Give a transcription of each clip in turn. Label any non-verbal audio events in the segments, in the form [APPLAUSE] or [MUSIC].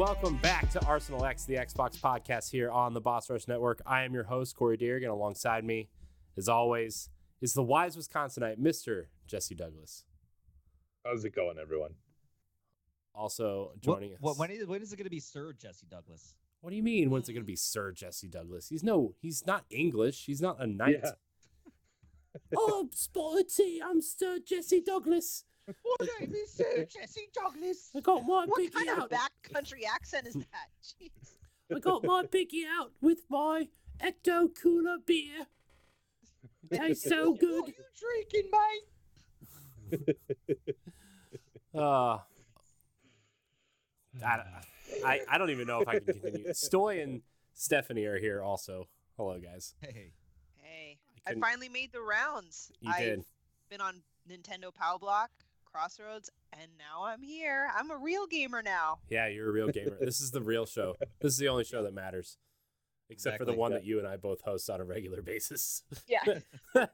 Hello, everybody. Welcome back to Arsenal X, the Xbox podcast here on the Boss Rush Network. I am your host, Corey Deering, and alongside me, as always, is the wise Wisconsinite, Mr. Jesse Douglas. How's it going, everyone? Also What, joining us. what, when, is, when is it going to be Sir Jesse Douglas? What do you mean? When's it going to be Sir Jesse Douglas? He's no, he's not English. He's not a knight. Yeah. oh, sporty. I'm Sir Jesse Douglas. What name is Sir Jesse Douglas? I got my What piggy kind out. of backcountry accent is that? [LAUGHS] Jeez. I got my piggy out with my Ecto Cooler beer. Tastes so good. What are you drinking, mate? Uh, [LAUGHS] I, I, I don't even know if I can continue. [LAUGHS] Stoy and Stephanie are here also. Hello, guys. Hey, Hey, I I, finally made the rounds. You I've did. been on Nintendo Power Block, Crossroads, and now I'm here. I'm a real gamer now. Yeah, you're a real gamer. this is the real show. [LAUGHS] This is the only show that matters, except for the one Yeah. that you and I both host on a regular basis. Yeah. [LAUGHS]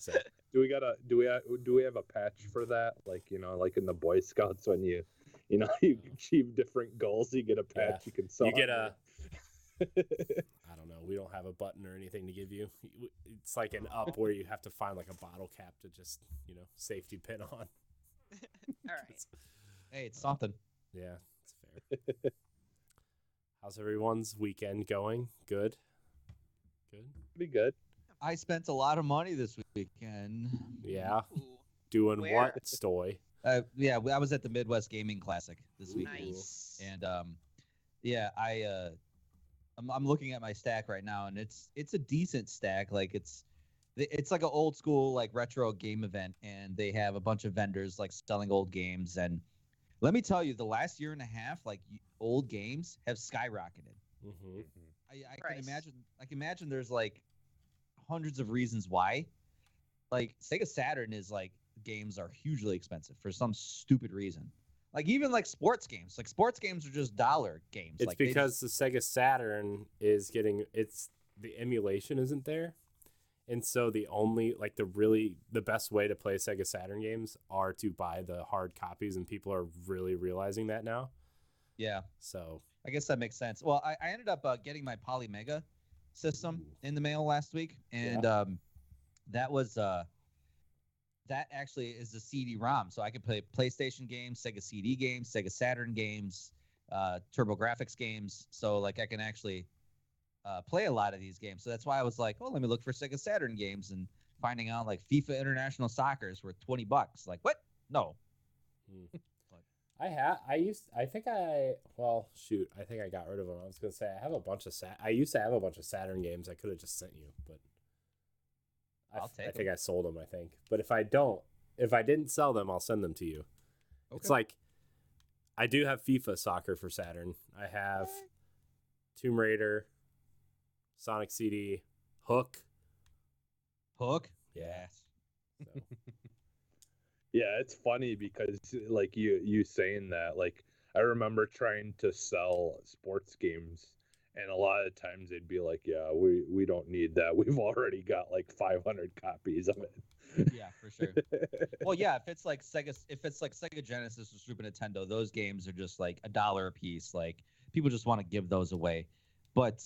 So Do we got a do we uh, do we have a patch for that? Like you know, like in the Boy Scouts when you you know [LAUGHS] you achieve different goals, you get a patch Yeah. you can sell. you get a. I don't know. We don't have a button or anything to give you. It's like an up where you have to find like a bottle cap to just you know safety pin on. [LAUGHS] All right. [LAUGHS] hey, it's something. Yeah, it's fair. [LAUGHS] How's everyone's weekend going? Good. Good. pretty good. I spent a lot of money this weekend. Yeah. Ooh, Doing Where? what, Stoy? Uh, yeah, I was at the Midwest Gaming Classic this weekend, nice. and um, yeah, I uh, I'm, I'm looking at my stack right now, and it's it's a decent stack. Like it's it's like an old school like retro game event, and they have a bunch of vendors like selling old games. And let me tell you, the last year and a half, like old games have skyrocketed. hmm I, I can imagine. I can imagine there's like hundreds of reasons why. Like Sega Saturn is like games are hugely expensive for some stupid reason. Like even like sports games. Like sports games are just dollar games. It's like, they because the Sega Saturn is getting it's the emulation isn't there. And so the only like the really the best way to play Sega Saturn games are to buy the hard copies and people are really realizing that now. yeah, So I guess that makes sense. Well, I, I ended up uh, getting my Polymega system in the mail last week, and um, that was uh, that actually is a CD-ROM, so I can play PlayStation games, Sega CD games, Sega Saturn games, uh, TurboGrafx games. So like I can actually uh, play a lot of these games. So that's why I was like, oh, let me look for Sega Saturn games, and finding out like FIFA International Soccer is worth twenty bucks. Like what? No. hmm. [LAUGHS] I have I used I think I well shoot I think I got rid of them. I was gonna say I have a bunch of sat I used to have a bunch of Saturn games I could have just sent you, but I, I'll take think 'em. I think I sold them. I think, but if I don't, if I didn't sell them, I'll send them to you. Okay. It's like I do have FIFA soccer for Saturn. I have Tomb Raider, Sonic CD, Hook. Hook. Yeah. Yes. So [LAUGHS] Yeah, it's funny because like you you saying that like I remember trying to sell sports games and a lot of times they'd be like, "Yeah, we we don't need that. [LAUGHS] We've already got like 500 copies of it." yeah, for sure. well, yeah, if it's like Sega, if it's like Sega Genesis or Super Nintendo, those games are just like a dollar a piece. Like people just want to give those away. But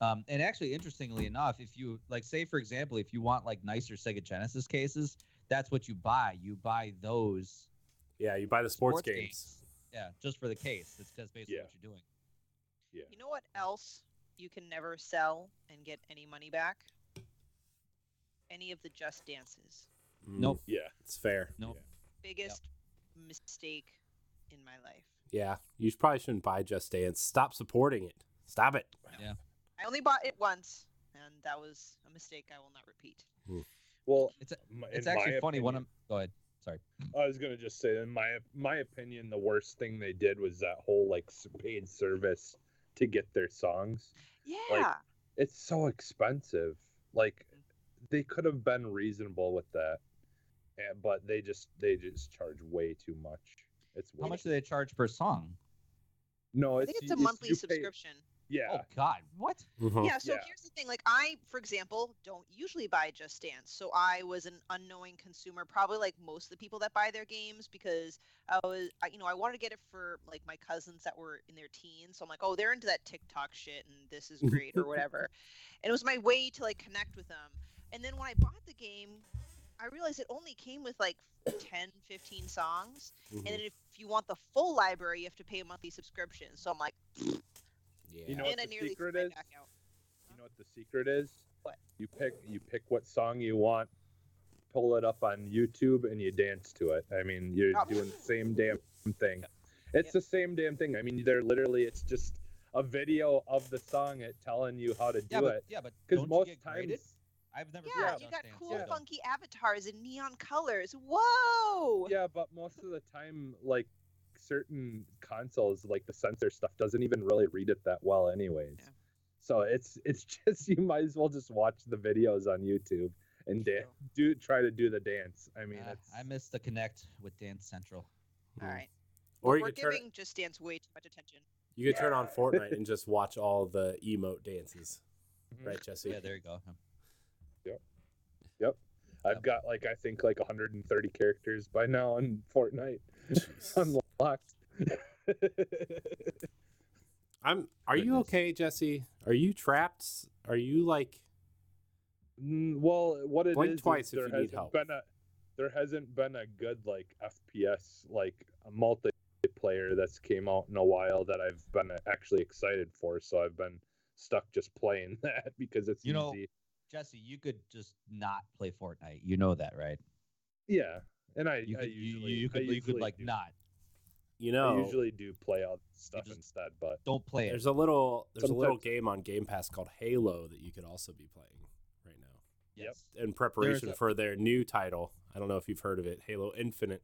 um, and actually, interestingly enough, if you like, say for example, if you want like nicer Sega Genesis cases, that's what you buy. You buy those yeah, you buy the sports, games. Yeah, just for the case. That's, that's basically Yeah. what you're doing. yeah. You know what else you can never sell and get any money back? Any of the Just Dances. Mm, Nope. Yeah. It's fair. Nope. Biggest mistake in my life. Yeah, you probably shouldn't buy Just Dance. Stop supporting it. Stop it. I only bought it once, and that was a mistake I will not repeat. Hmm. Well, It's a- m- It's actually funny. One opinion- of go ahead. Sorry. I was gonna just say, in my my opinion, the worst thing they did was that whole like s- paid service to get their songs. Yeah. It's so expensive. Like they could have been reasonable with that, and, but they just they just charge way too much. It's How much do they charge per song? No, I it's think it's a you- monthly you pay- subscription. Yeah. Oh God, what? Mhm. Yeah, so Yeah. here's the thing. Like I, for example, don't usually buy Just Dance. So I was an unknowing consumer, probably like most of the people that buy their games because I was I, you know, I wanted to get it for like my cousins that were in their teens. So I'm like, "Oh, they're into that TikTok shit and this is great or whatever." [LAUGHS] And it was my way to like connect with them. And then when I bought the game, I realized it only came with like 10, 15 songs. Mhm. And then if you want the full library, you have to pay a monthly subscription. So I'm like, yeah. You know what I the secret is? back out. You know what the secret is? What? You pick you pick what song you want, pull it up on YouTube, and you dance to it. I mean, you're Oh. doing the same damn thing. It's Yep. the same damn thing. I mean, they're literally it's just a video of the song it telling you how to do Yeah, but it. yeah, but Because most you get times, graded? I've never. Yeah, played you got cool, yet, though. funky avatars in neon colors. Whoa! yeah, but most of the time, like certain consoles, like the sensor stuff doesn't even really read it that well, anyways. Yeah. So it's it's [LAUGHS] just you might as well just watch the videos on YouTube and da- do try to do the dance. I mean, Uh, I missed the Kinect with Dance Central. All Mhm. Or you We're could turn giving Just Dance way too much attention. you could turn on Fortnite [LAUGHS] and just watch all the emote dances, Mhm. right, Jesse? Yeah, there you go. Yep. Yep. I've got like I think like 130 characters by now on Fortnite [LAUGHS] Jeez. unlocked. I'm. Are you okay, Jesse? Are you trapped? Are you like? Mm, well, what it is Blink is twice if there you need hasn't help. been a there hasn't been a good like FPS like a multiplayer that's came out in a while that I've been actually excited for. So I've been stuck just playing [LAUGHS] that because it's You know- easy. Jesse, you could just not play Fortnite. You know that, right? Yeah, and I, You I could, you, usually you I could, you could like do, not. You I know, usually do play all stuff instead, but Don't play it. there's a little there's a little game on Game Pass called Halo that you could also be playing right now Yep. Yes. in preparation a- for their new title. I don't know if you've heard of it. Halo Infinite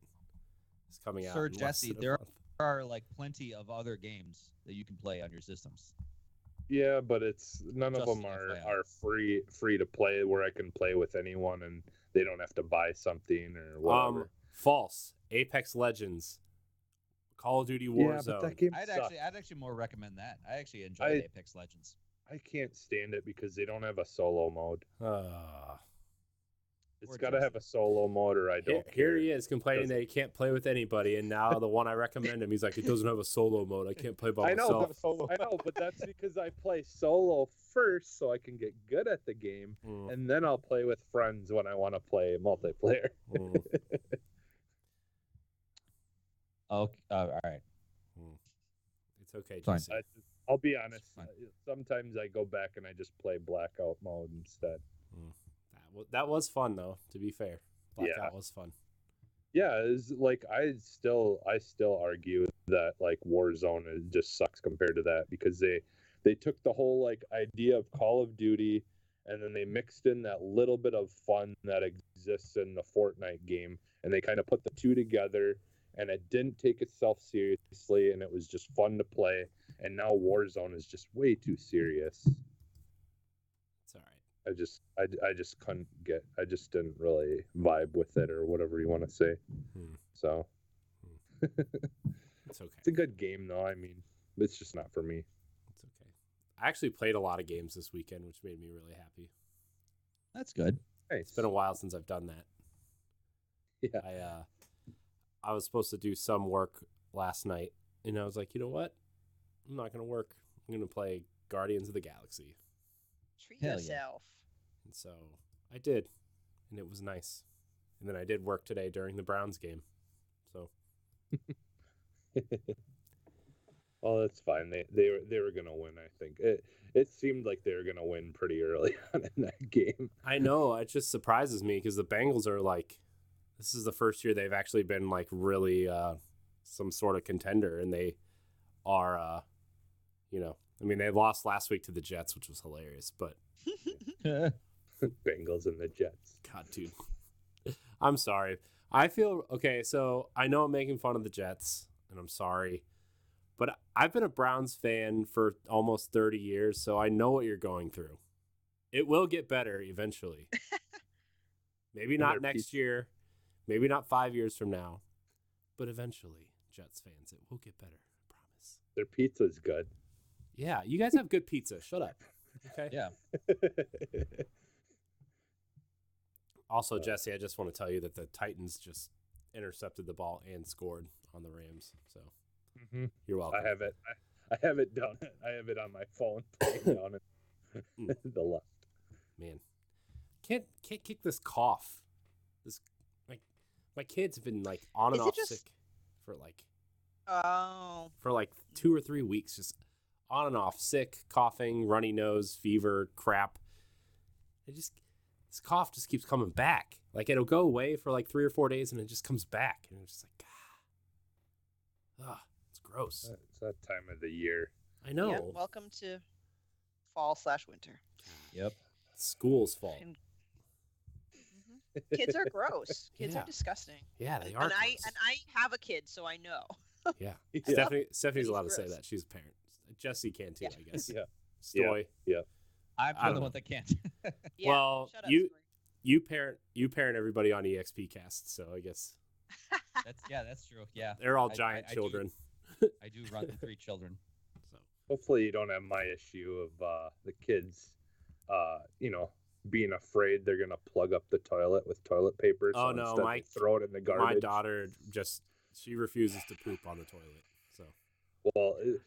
is coming out. Sir Jesse, there month. Are like plenty of other games that you can play on your systems. yeah, but it's none of them are FYI. are free free to play where I can play with anyone and they don't have to buy something or whatever. Um, false. Apex Legends, Call of Duty Warzone. yeah, but that game I'd sucks. actually, I'd actually more recommend that. I actually enjoy I- Apex Legends. I can't stand it because they don't have a solo mode. Ah. It's Poor got to have a solo mode, or I don't. here care. he is complaining that he can't play with anybody, and now the one I recommend him, he's like, it doesn't have a solo mode. I can't play by [LAUGHS] I know, myself. but, solo. I know, but that's [LAUGHS] because I play solo first, so I can get good at the game, Mm, and then I'll play with friends when I want to play multiplayer. mm, [LAUGHS] Okay, uh, all right. mm. It's okay, Fine. Jesse. I just, I'll be honest. fine. uh, Sometimes I go back and I just play blackout mode instead. That, wa- that was fun, though. To be fair, Blackout Yeah. was fun. Yeah, it's like I still I still argue that like Warzone is, just sucks compared to that because they they took the whole like idea of Call of Duty and then they mixed in that little bit of fun that exists in the Fortnite game and they kind of put the two together and it didn't take itself seriously and it was just fun to play and now Warzone is just way too serious. It's all right. I just I, I just couldn't get I just didn't really vibe with it or whatever you want to say. Hmm. So [LAUGHS] It's okay. It's a good game, though. I mean, it's just not for me. It's okay. I actually played a lot of games this weekend, which made me really happy. That's good. Nice. It's been a while since I've done that. [LAUGHS] Yeah. I uh, I was supposed to do some work last night, and I was like, you know what? I'm not gonna work. I'm gonna play Guardians of the Galaxy, Treat Hell yeah. yourself. and so I did, and it was nice. And then I did work today during the Browns game. So [LAUGHS] well, that's fine. They they were they were gonna win. I think it it seemed like they were gonna win pretty early [LAUGHS] on in that game. I know it just surprises me because the Bengals are like, this is the first year they've actually been like really uh, some sort of contender, and they are, uh, you know, I mean they lost last week to the Jets, which was hilarious, but [LAUGHS] [LAUGHS] Bengals and the Jets. God, dude, I'm sorry. I feel okay. So I know I'm making fun of the Jets, and I'm sorry, but I've been a Browns fan for almost 30 years, so I know what you're going through. It will get better eventually. [LAUGHS] maybe not next year, maybe not five years from now, but eventually, Jets fans, it will get better. I promise. Their pizza's good. Yeah, you guys have good pizza. Shut up. Okay. Yeah. [LAUGHS] Also, Jesse, I just want to tell you that the Titans just intercepted the ball and scored on the Rams. So Mhm. you're welcome. I have it. I, I have it down. I have it on my phone [LAUGHS] playing [LAUGHS] down in the left. Man, can't can't kick this cough. This like my kids have been like on and off just- sick for like Oh, for like two or three weeks, just on and off, sick, coughing, runny nose, fever, crap. It just this cough just keeps coming back. Like it'll go away for like three or four days, and it just comes back, and it's just like, ah, it's gross. It's that time of the year. I know. yeah. Welcome to fall slash winter. Yep. School's fall. And- Kids are [LAUGHS] gross. Kids Yeah. are disgusting. Yeah, they are. And I and I have a kid, so I know. [LAUGHS] yeah. Yeah. Stephanie, Stephanie's He's allowed to say that. She's a parent. Jesse can too, Yeah. I [LAUGHS] guess. Yeah. Stoy. Yeah. I'm I don't the know. one that can't. Yeah, Well, shut up, you- Story. You parent you parent everybody on EXP cast, so I guess that's yeah, that's true. Yeah. they're all I- I- giant I do- children. I do run three children. So Hopefully, you don't have my issue of uh, the kids, uh, you know, being afraid they're gonna plug up the toilet with toilet paper. Oh, no, my- throw it in the garbage. my daughter just she refuses to poop on the toilet. So Well, it,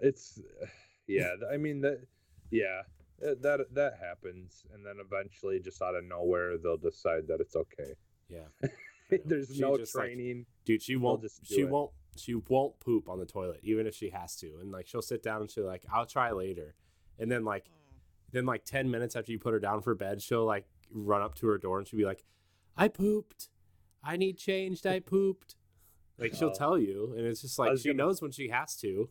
it's [SIGHS] yeah. I mean that. Yeah, uh, that that happens, and then eventually, just out of nowhere, they'll decide that it's okay. yeah. [LAUGHS] There's She no just, like, training. dude, she won't just she it. won't she won't poop on the toilet, even if she has to. And like she'll sit down and she'll like, I'll try later. And then like. Then like ten minutes after you put her down for bed, she'll like run up to her door and she'll be like, I pooped. I need changed, I pooped. Like she'll Oh. tell you, and it's just like she gonna- knows when she has to.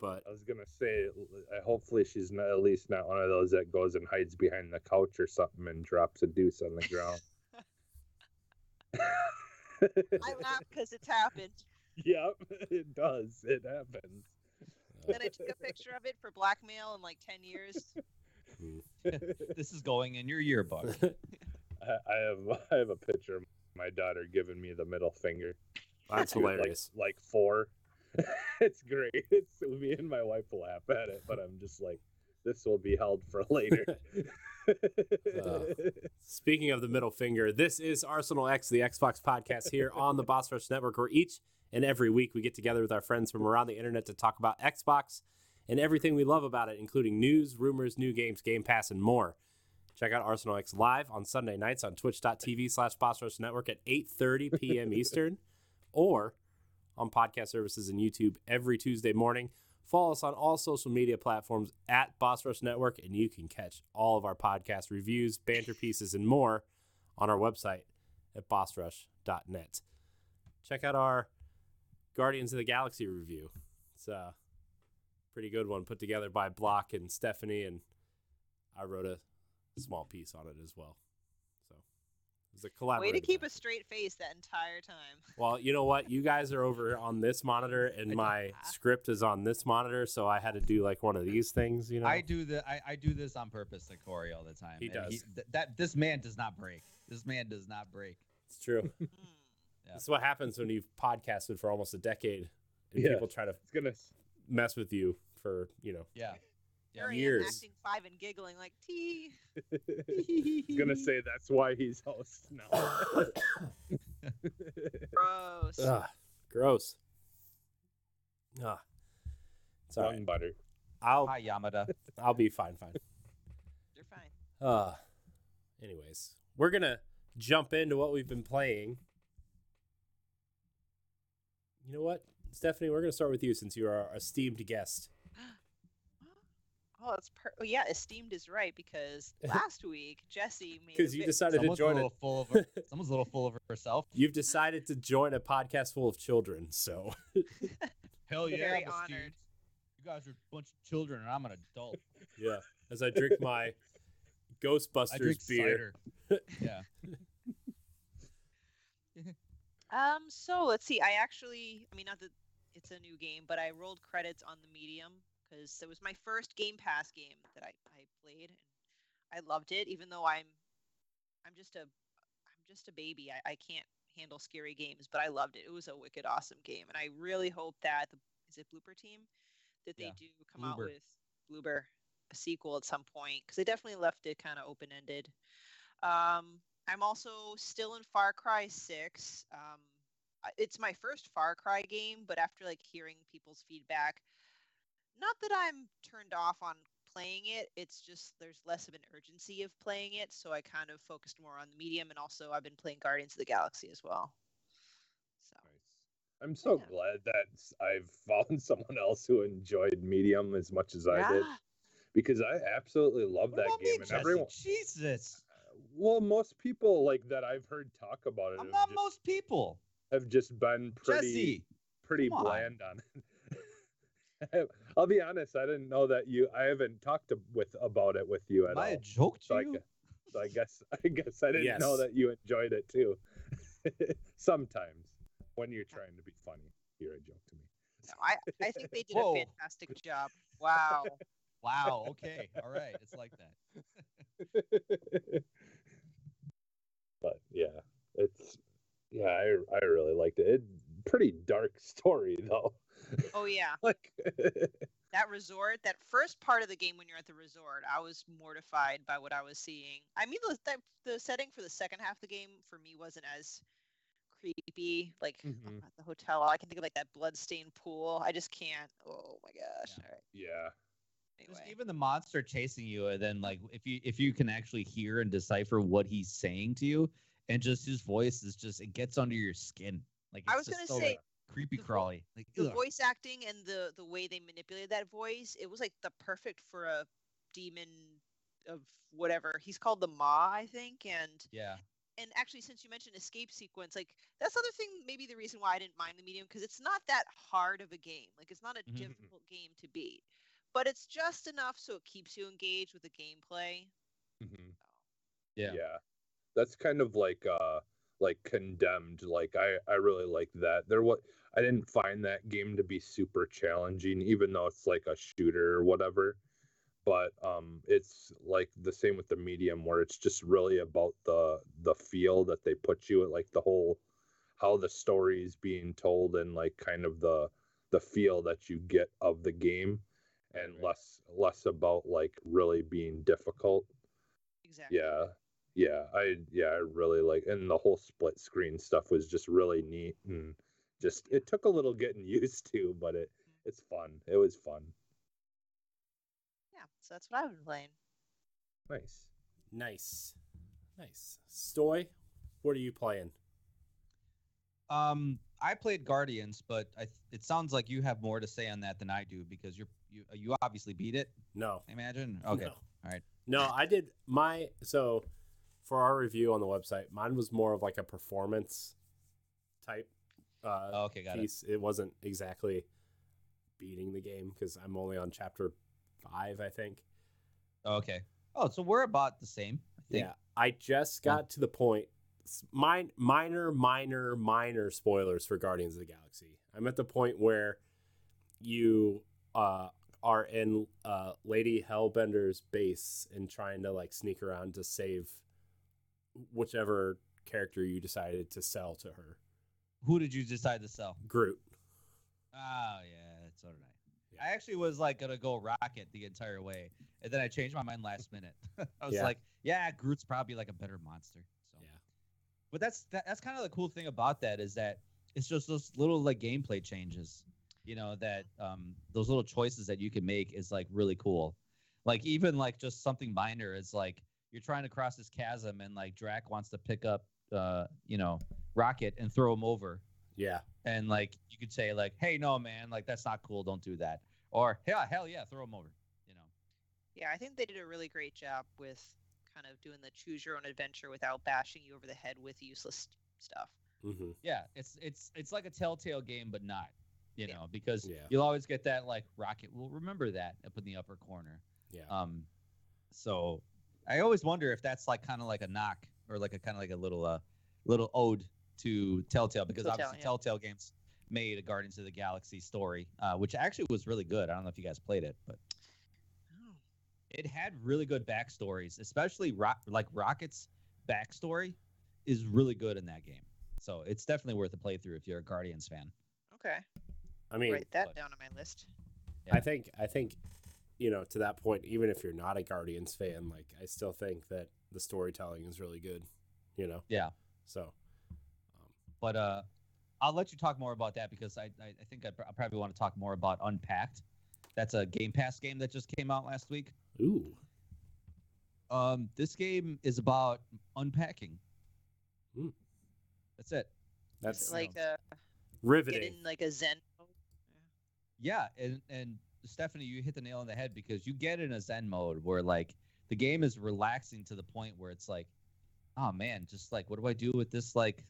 But I was gonna say, uh, hopefully, she's not at least not one of those that goes and hides behind the couch or something and drops a deuce on the ground. [LAUGHS] [LAUGHS] I laugh because it's happened. yep, [LAUGHS] it does. It happens. Then I took a picture of it for blackmail in like ten years. [LAUGHS] This is going in your yearbook. [LAUGHS] I, I have I have a picture of my daughter giving me the middle finger. that's She was, like- hilarious. Like, four. [LAUGHS] it's great. It's me and my wife laugh at it, but I'm just like, this will be held for [LAUGHS] later. Uh, [LAUGHS] [LAUGHS] Speaking of the middle finger, this is Arsenal X, the Xbox podcast here on the Boss Rush Network, where each and every week we get together with our friends from around the internet to talk about Xbox and everything we love about it, including news, rumors, new games, Game Pass, and more. Check out Arsenal X live on Sunday nights on twitch.tv slash Boss Rush Network at 8.30 p.m. Eastern or on podcast services and YouTube every Tuesday morning. Follow us on all social media platforms at Boss Rush Network, and you can catch all of our podcast reviews, banter pieces, and more on our website at bossrush.net. Check out our Guardians of the Galaxy review. It's a pretty good one put together by Block and Stephanie, and I wrote a small piece on it as well. So it was a Way to keep a straight face that entire time. Well, you know what? You guys are over on this monitor, and my script is on this monitor, so I had to do like one of these things. You know, I do the I, I do this on purpose to Corey all the time. He and does. th- that this man does not break. This man does not break. it's true. [LAUGHS] Yeah. This is what happens when you've podcasted for almost a decade, and Yeah. people try to it's gonna. mess with you for you know. Yeah. Here I am years. acting five and giggling like tea. He's [LAUGHS] gonna say that's why he's host now. [COUGHS] Gross. Ugh, gross. Ah, it's all right. Butter. I'll Hi Yamada. [LAUGHS] I'll be fine, fine. You're fine. Uh, anyways, we're gonna jump into what we've been playing. You know what, Stephanie? We're gonna start with you since you are our esteemed guest. Oh, it's per- oh, yeah. Esteemed is right because [LAUGHS] last week Jesse made. Because you vi- decided to Someone's a join little it. full of [LAUGHS] her, someone's a little full of herself. You've decided to join a podcast full of children, so [LAUGHS] Hell yeah, Very Bastille. honored. You guys are a bunch of children, and I'm an adult. yeah. As I drink my I Ghostbusters drink beer. cider. yeah. Um. So let's see. I actually, I mean, not that it's a new game, but I rolled credits on the medium because it was my first Game Pass game that I, I played, and I loved it. Even though I'm, I'm just a, I'm just a baby. I, I can't handle scary games, but I loved it. It was a wicked awesome game, and I really hope that the is it Bloober Team that they Yeah. do come out with Bloober a sequel at some point because they definitely left it kind of open ended. Um, I'm also still in Far Cry Six. Um, it's my first Far Cry game, but after like hearing people's feedback, not that I'm turned off on playing it. It's just there's less of an urgency of playing it, so I kind of focused more on the medium, and also I've been playing Guardians of the Galaxy as well. So Nice. I'm so Yeah. glad that I've [LAUGHS] found someone else who enjoyed Medium as much as I did because I absolutely love What that about game me, and Jesse? everyone. Jesus. Uh, well, most people like that I've heard talk about it I'm not just, most people. have just been pretty Jesse. pretty come on. bland on it. [LAUGHS] I'll be honest, I didn't know that you. I haven't talked to, with about it with you at Am I a all. joke to So I, you? gu- so I guess [LAUGHS] I guess I didn't know that you enjoyed it too. [LAUGHS] Sometimes when you're trying to be funny, you're a joke to me. No, I, I think they did Whoa. a fantastic job. Wow. [LAUGHS] Wow. Okay. All right. It's like that. but yeah, it's yeah, I I really liked it. it pretty dark story though. Oh yeah, [LAUGHS] like [LAUGHS] that resort, that first part of the game when you're at the resort, I was mortified by what I was seeing. I mean, the the, the setting for the second half of the game for me wasn't as creepy. Like Mhm. at the hotel, I can think of like that bloodstained pool. I just can't. Oh my gosh. Yeah. All right. yeah. Just even the monster chasing you, and then like if you if you can actually hear and decipher what he's saying to you, and just his voice is just it gets under your skin. Like I was just gonna so, say, like, creepy the vo- crawly. Like the ugh. voice acting and the the way they manipulated that voice, it was like the perfect for a demon of whatever. He's called the Maw, I think, and Yeah. and actually since you mentioned escape sequence like that's other thing maybe the reason why i didn't mind the medium because it's not that hard of a game like it's not a [LAUGHS] difficult game to beat but it's just enough so it keeps you engaged with the gameplay Mm-hmm. Yeah. yeah that's kind of like uh like condemned like i i really like that there what i didn't find that game to be super challenging even though it's like a shooter or whatever. But um it's like the same with the medium where it's just really about the the feel that they put you at like the whole how the story is being told and like kind of the the feel that you get of the game and Right. less less about like really being difficult. Exactly. Yeah. Yeah i yeah i really like and the whole split screen stuff was just really neat and just it took a little getting [LAUGHS] used to but it it's fun it was fun yeah so that's what i've been playing nice Nice. Nice. Stoy, what are you playing? Um, I played Guardians, but I it sounds like you have more to say on that than I do because you're you you obviously beat it. No. I imagine. Okay. No. All right. No, I did my so for our review on the website, mine was more of like a performance type uh Oh, okay. Got it. piece. It wasn't exactly beating the game because I'm only on chapter five, I think. Okay. Oh, so we're about the same. I think. Yeah, I just got to the point. Mine, minor, minor, minor spoilers for Guardians of the Galaxy. I'm at the point where you uh, are in uh, Lady Hellbender's base and trying to like sneak around to save whichever character you decided to sell to her. Who did you decide to sell? Groot. Oh yeah, so did I. Yeah. I actually was like gonna go Rocket the entire way, and then I changed my mind last minute. [LAUGHS] I was Yeah. like, yeah, Groot's probably like a better monster. So, Yeah. but that's that, that's kind of the cool thing about that is that it's just those little like gameplay changes, you know, that um those little choices that you can make is like really cool. Like even like just something minor is like you're trying to cross this chasm and like Drax wants to pick up uh you know Rocket and throw him over Yeah. and like you could say like hey no man like that's not cool don't do that or yeah hell yeah throw him over you know yeah i think they did a really great job with kind of doing the choose your own adventure without bashing you over the head with useless stuff hmm yeah it's it's it's like a telltale game but not you Yeah. know because Yeah. you'll always get that like rocket will remember that up in the upper corner Yeah. um so i always wonder if that's like kind of like a knock or like a kind of like a little uh little ode to telltale because Telltale, obviously yeah. telltale games made a guardians of the galaxy story uh, which actually was really good i don't know if you guys played it but oh. it had really good backstories, especially Rock, like Rocket's backstory is really good in that game. So it's definitely worth a playthrough if you're a Guardians fan. okay I mean, write that but- down on my list I think I think you know to that point, even if you're not a Guardians fan, like I still think that the storytelling is really good. You know. Yeah. So. But uh, I'll let you talk more about that because I I, I think I, pr- I probably want to talk more about Unpacked. That's a Game Pass game that just came out last week. Ooh. Um, this game is about unpacking. Hmm. That's it. That's like uh, get riveting. in like a Zen. mode. Yeah, and and Stephanie, you hit the nail on the head because you get in a Zen mode where like the game is relaxing to the point where it's like, oh man, just like what do I do with this like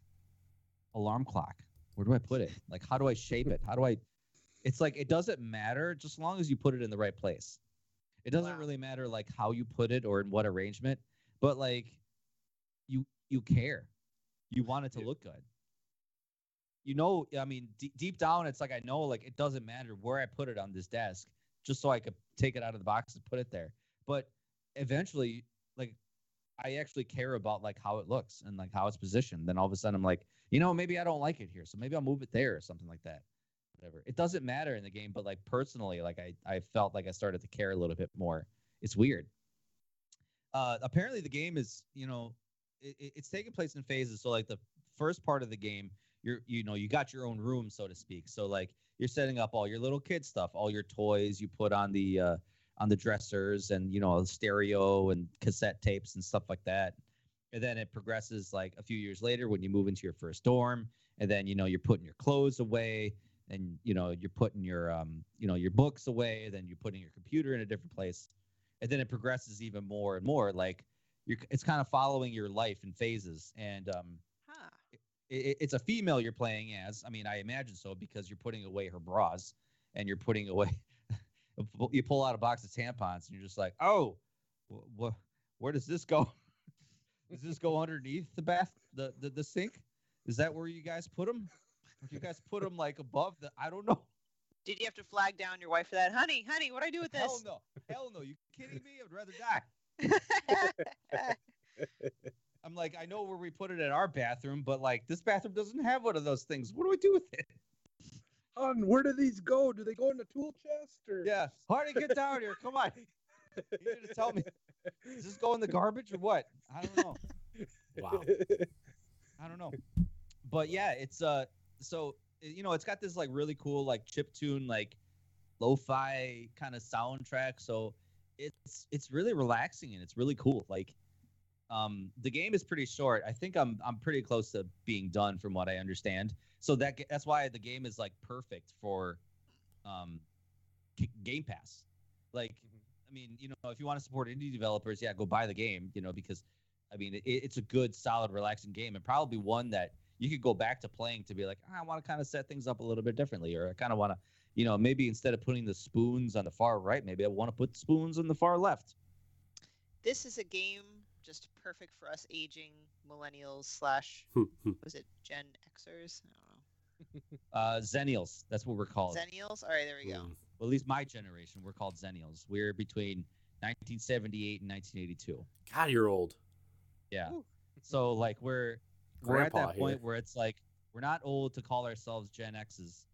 alarm clock? Where do I put it? Like how do I shape it? How do I? It's like it doesn't matter just as long as you put it in the right place. It doesn't Wow. really matter like how you put it or in what arrangement, but like you you care. You want it to Yeah. look good. You know, I mean, d- deep down, it's like I know, like it doesn't matter where I put it on this desk, just so I could take it out of the box and put it there. But eventually, like, I actually care about like how it looks and like how it's positioned. Then all of a sudden, I'm like, you know, maybe I don't like it here, so maybe I'll move it there or something like that. Whatever. It doesn't matter in the game, but like personally, like I I felt like I started to care a little bit more. It's weird. Uh, apparently, the game is you know it, it- it's taking place in phases. So like the first part of the game, you're you know you got your own room, so to speak. So like you're setting up all your little kid stuff, all your toys you put on the uh, on the dressers, and you know stereo and cassette tapes and stuff like that. And then it progresses like a few years later when you move into your first dorm, and then you know you're putting your clothes away, and you know you're putting your um you know your books away, then you're putting your computer in a different place, and then it progresses even more and more. Like you're, it's kind of following your life in phases, and um Huh. it, it's a female you're playing as. I mean, I imagine so because you're putting away her bras and you're putting away. You pull out a box of tampons and you're just like, oh, what? Where does this go? [LAUGHS] does this go underneath the bath, the, the the sink? Is that where you guys put them? Do you guys put them like above the? I don't know. Did you have to flag down your wife for that, honey? Honey, what do I do with this? Hell no. Hell no. You kidding me? I'd rather die. [LAUGHS] I'm like, I know where we put it in our bathroom, but like this bathroom doesn't have one of those things. What do we do with it? Hon, where do these go? Do they go in the tool chest or? Yeah, Hardy, get down here. Come on. [LAUGHS] You need to tell me. Does this go in the garbage or what? I don't know. Wow. [LAUGHS] I don't know. But yeah, it's uh so you know, it's got this like really cool like chip tune like lo-fi kind of soundtrack. So it's it's really relaxing and it's really cool. Like um the game is pretty short. I think I'm I'm pretty close to being done from what I understand. So that that's why the game is like perfect for um G- Game Pass. Like I mean, you know, if you want to support indie developers, yeah, go buy the game, you know, because I mean, it, it's a good, solid, relaxing game, and probably one that you could go back to playing to be like, "Ah, I want to kind of set things up a little bit differently, or I kind of want to, you know, maybe instead of putting the spoons on the far right, maybe I want to put spoons on the far left. this is a game just perfect for us aging millennials slash was it Gen Xers? I don't know. [LAUGHS] Uh, Xennials, that's what we're called. Xennials. All right, there we go. Mm. well, at least my generation, we're called Xennials. We're between 1978 and 1982. God, you're old. Yeah. Ooh. So like we're we're at Grandpa that point here. where it's like we're not old to call ourselves Gen X's,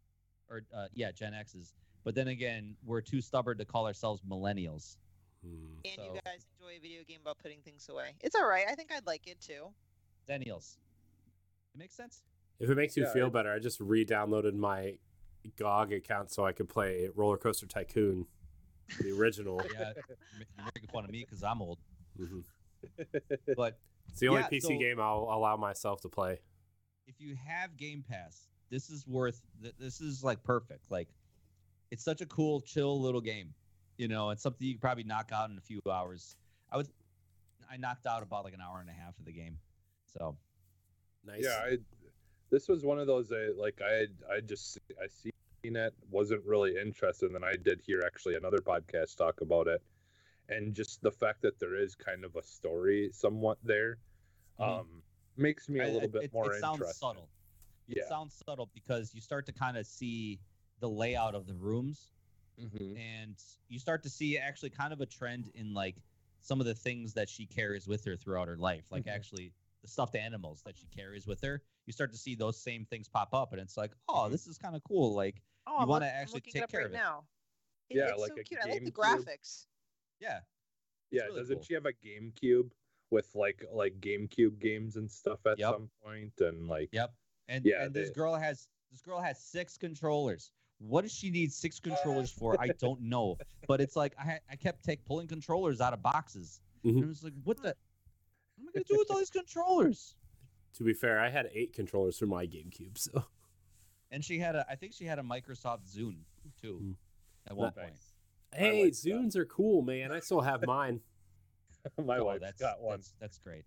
or uh, yeah, Gen X's. But then again, we're too stubborn to call ourselves millennials. Hmm. And So- you guys enjoy a video game about putting things away. It's all right. I think I'd like it too. Daniels, It makes sense. If it makes you Yeah, feel I- better, I just re-downloaded my GOG account so I could play Roller Coaster Tycoon, the original. [LAUGHS] Yeah, you're making fun of me because I'm old. Mhm. [LAUGHS] But It's the only Yeah, PC so- game I'll allow myself to play. if you have Game Pass, this is worth. This is like perfect. Like, it's such a cool, chill little game. You know, it's something you could probably knock out in a few hours. I was, I knocked out about like an hour and a half of the game. So Nice. Yeah, I, this was one of those I like. I had I just I seen it, wasn't really interested, and then I did hear actually another podcast talk about it, and just the fact that there is kind of a story somewhat there, Mhm. um, makes me a little it- bit it, more it sounds interested. subtle. Yeah. It sounds subtle because you start to kind of see the layout of the rooms Mhm. and you start to see actually kind of a trend in like some of the things that she carries with her throughout her life like Mhm. actually the stuffed animals that she carries with her you start to see those same things pop up and it's like oh Mhm. this is kind of cool like Oh, You wanna actually take it up care right of it. now. It- Yeah, it's like so a cute. I like the GameCube. graphics. Yeah. Yeah, really doesn't cool. she have a GameCube with like like GameCube games and stuff at Yep. some point? And like, Yep. And Yeah, and this girl has this girl has six controllers. What does she need six controllers for? I don't know. But it's like I I kept take pulling controllers out of boxes. Mhm. And I was like, what the? What am I gonna do with all these controllers? To be fair, I had eight controllers for my GameCube, so And she had a, I think she had a Microsoft Zune too, Mm. at one Nice. point. hey, like. Zunes are cool, man. I still have mine. [LAUGHS] my Oh, wife's that's, got one. That's, that's great.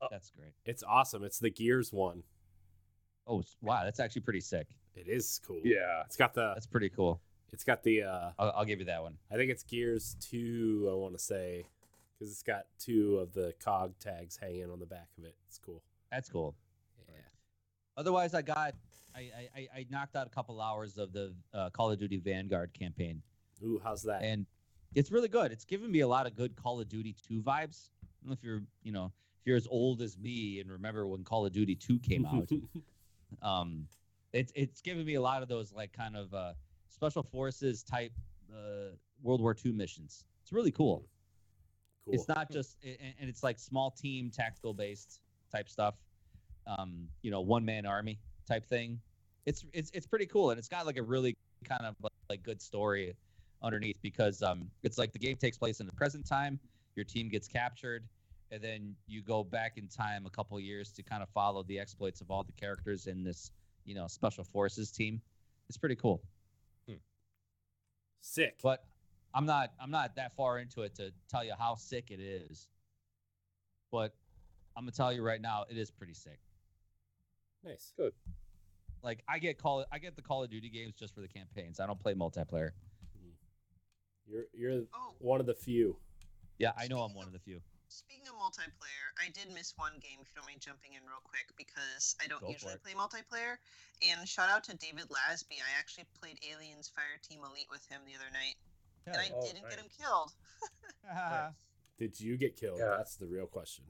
Oh. That's great. It's awesome. It's the Gears one. Oh s- wow, that's actually pretty sick. It is cool. Yeah, It's got the That's pretty cool. it's got the uh I'll, I'll give you that one. I think it's Gears 2, I want to say, cuz it's got two of the cog tags hanging on the back of it. It's cool. That's cool. Yeah. Otherwise, I got I I, I- I knocked out a couple hours of the uh, Call of Duty Vanguard campaign, Ooh, how's that? and it's really good. It's given me a lot of good Call of Duty 2 vibes. I don't know if you're you know if you're as old as me and remember when Call of Duty 2 came out. [LAUGHS] um, it's it's given me a lot of those like kind of uh, special forces type uh, World War II missions. It's really cool. cool. It's not just and, and it's like small team tactical based type stuff. Um, you know, one man army type thing. It's it's it's pretty cool and it's got like a really kind of like, like good story underneath because um it's like the game takes place in the present time, your team gets captured and then you go back in time a couple years to kind of follow the exploits of all the characters in this, you know, special forces team. It's pretty cool. Hmm. sick. But I'm not I'm not that far into it to tell you how sick it is. But I'm gonna tell you right now, it is pretty sick. nice. Good. Like I get call I get the Call of Duty games just for the campaigns. I don't play multiplayer. Hmm. You're you're Oh, one of the few. Yeah, I know I'm one of the few. Speaking of multiplayer, I did miss one game. If you don't mind jumping in real quick, because I don't Go usually play multiplayer. And shout out to David Lasby. I actually played Aliens Fire Team Elite with him the other night, and I Oh, didn't get him nice. killed. [LAUGHS] [LAUGHS] Did you get killed? Yeah. That's the real question.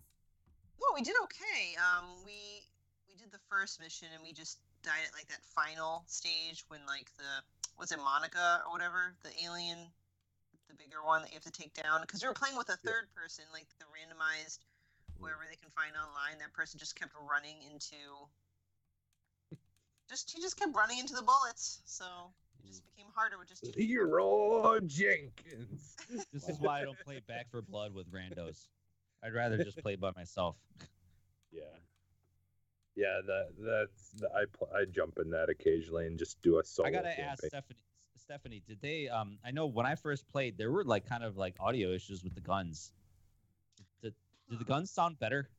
No, we did okay. Um, we we did the first mission, and we just died at like that final stage when like the was it Monica or whatever the alien, the bigger one that you have to take down. Because we were playing with a Yeah. third person, like the randomized whoever they can find online. That person just kept running into. Just he just kept running into the bullets, so it just mm. became harder with just two people. Leeroy Jenkins. [LAUGHS] This is why I don't play Back 4 Blood with randos. I'd rather just play by myself. [LAUGHS] Yeah. Yeah, that that's I pl- I jump in that occasionally and just do a solo. I gotta ask. Stephanie. Stephanie, did they? Um, I know when I first played, there were like kind of like audio issues with the guns. Did, did the guns sound better?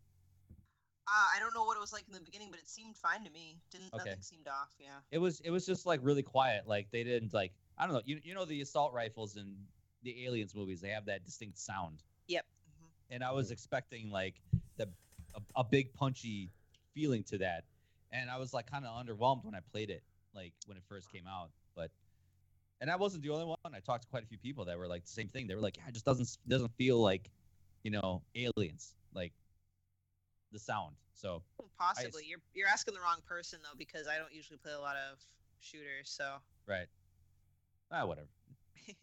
Uh, I don't know what it was like in the beginning, but it seemed fine to me. Didn't Okay. nothing seemed off? Yeah. It was. It was just like really quiet. Like they didn't like. I don't know. You you know the assault rifles in the Aliens movies, they have that distinct sound, Yep. hmm and I was expecting like the a, a big punchy feeling to that, and I was like kind of underwhelmed when I played it, like when it first came out. But and I wasn't the only one. I talked to quite a few people that were like the same thing. They were like, yeah, it just doesn't doesn't feel like, you know, aliens like the sound. So Possibly. You're you're asking the wrong person though, because I don't usually play a lot of shooters. So. right, ah, whatever. [LAUGHS]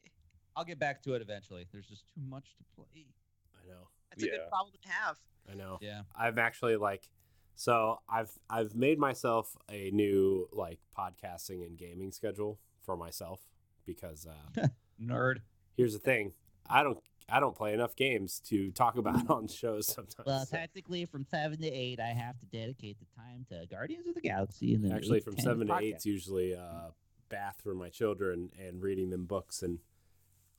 I'll get back to it eventually. There's just too much to play. I know. That's a Yeah. good problem to have. I know. Yeah. I've actually like so I've I've made myself a new like podcasting and gaming schedule for myself because uh [LAUGHS] Nerd. here's the thing. I don't I don't play enough games to talk about [LAUGHS] on shows sometimes. Well, technically, from seven to eight, I have to dedicate the time to Guardians of the Galaxy, and then Actually, from to seven to podcast. eight, it's usually uh, bath for my children and reading them books and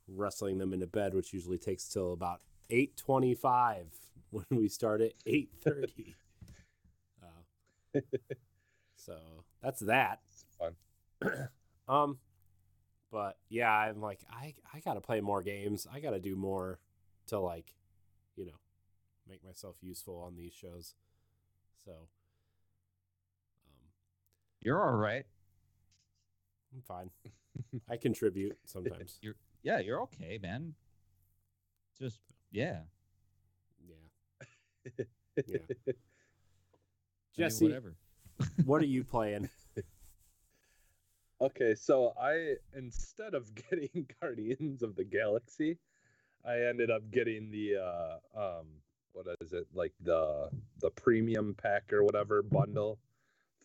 wrestling them into bed, which usually takes till about eight twenty-five [LAUGHS] when we start at eight thirty. uh, so that's that. It's fun. [CLEARS THROAT] Um, but yeah, I'm like, I I gotta play more games. I gotta do more to like, you know, make myself useful on these shows. So, um, You're all right. I'm fine. I contribute [LAUGHS] sometimes. You're yeah. You're okay, man. Just yeah. Yeah. [LAUGHS] Yeah. I mean, Jesse, whatever. what are you [LAUGHS] playing? Okay, so I instead of [LAUGHS] getting Guardians of the Galaxy, I ended up getting the uh um what is it like the the premium pack or whatever bundle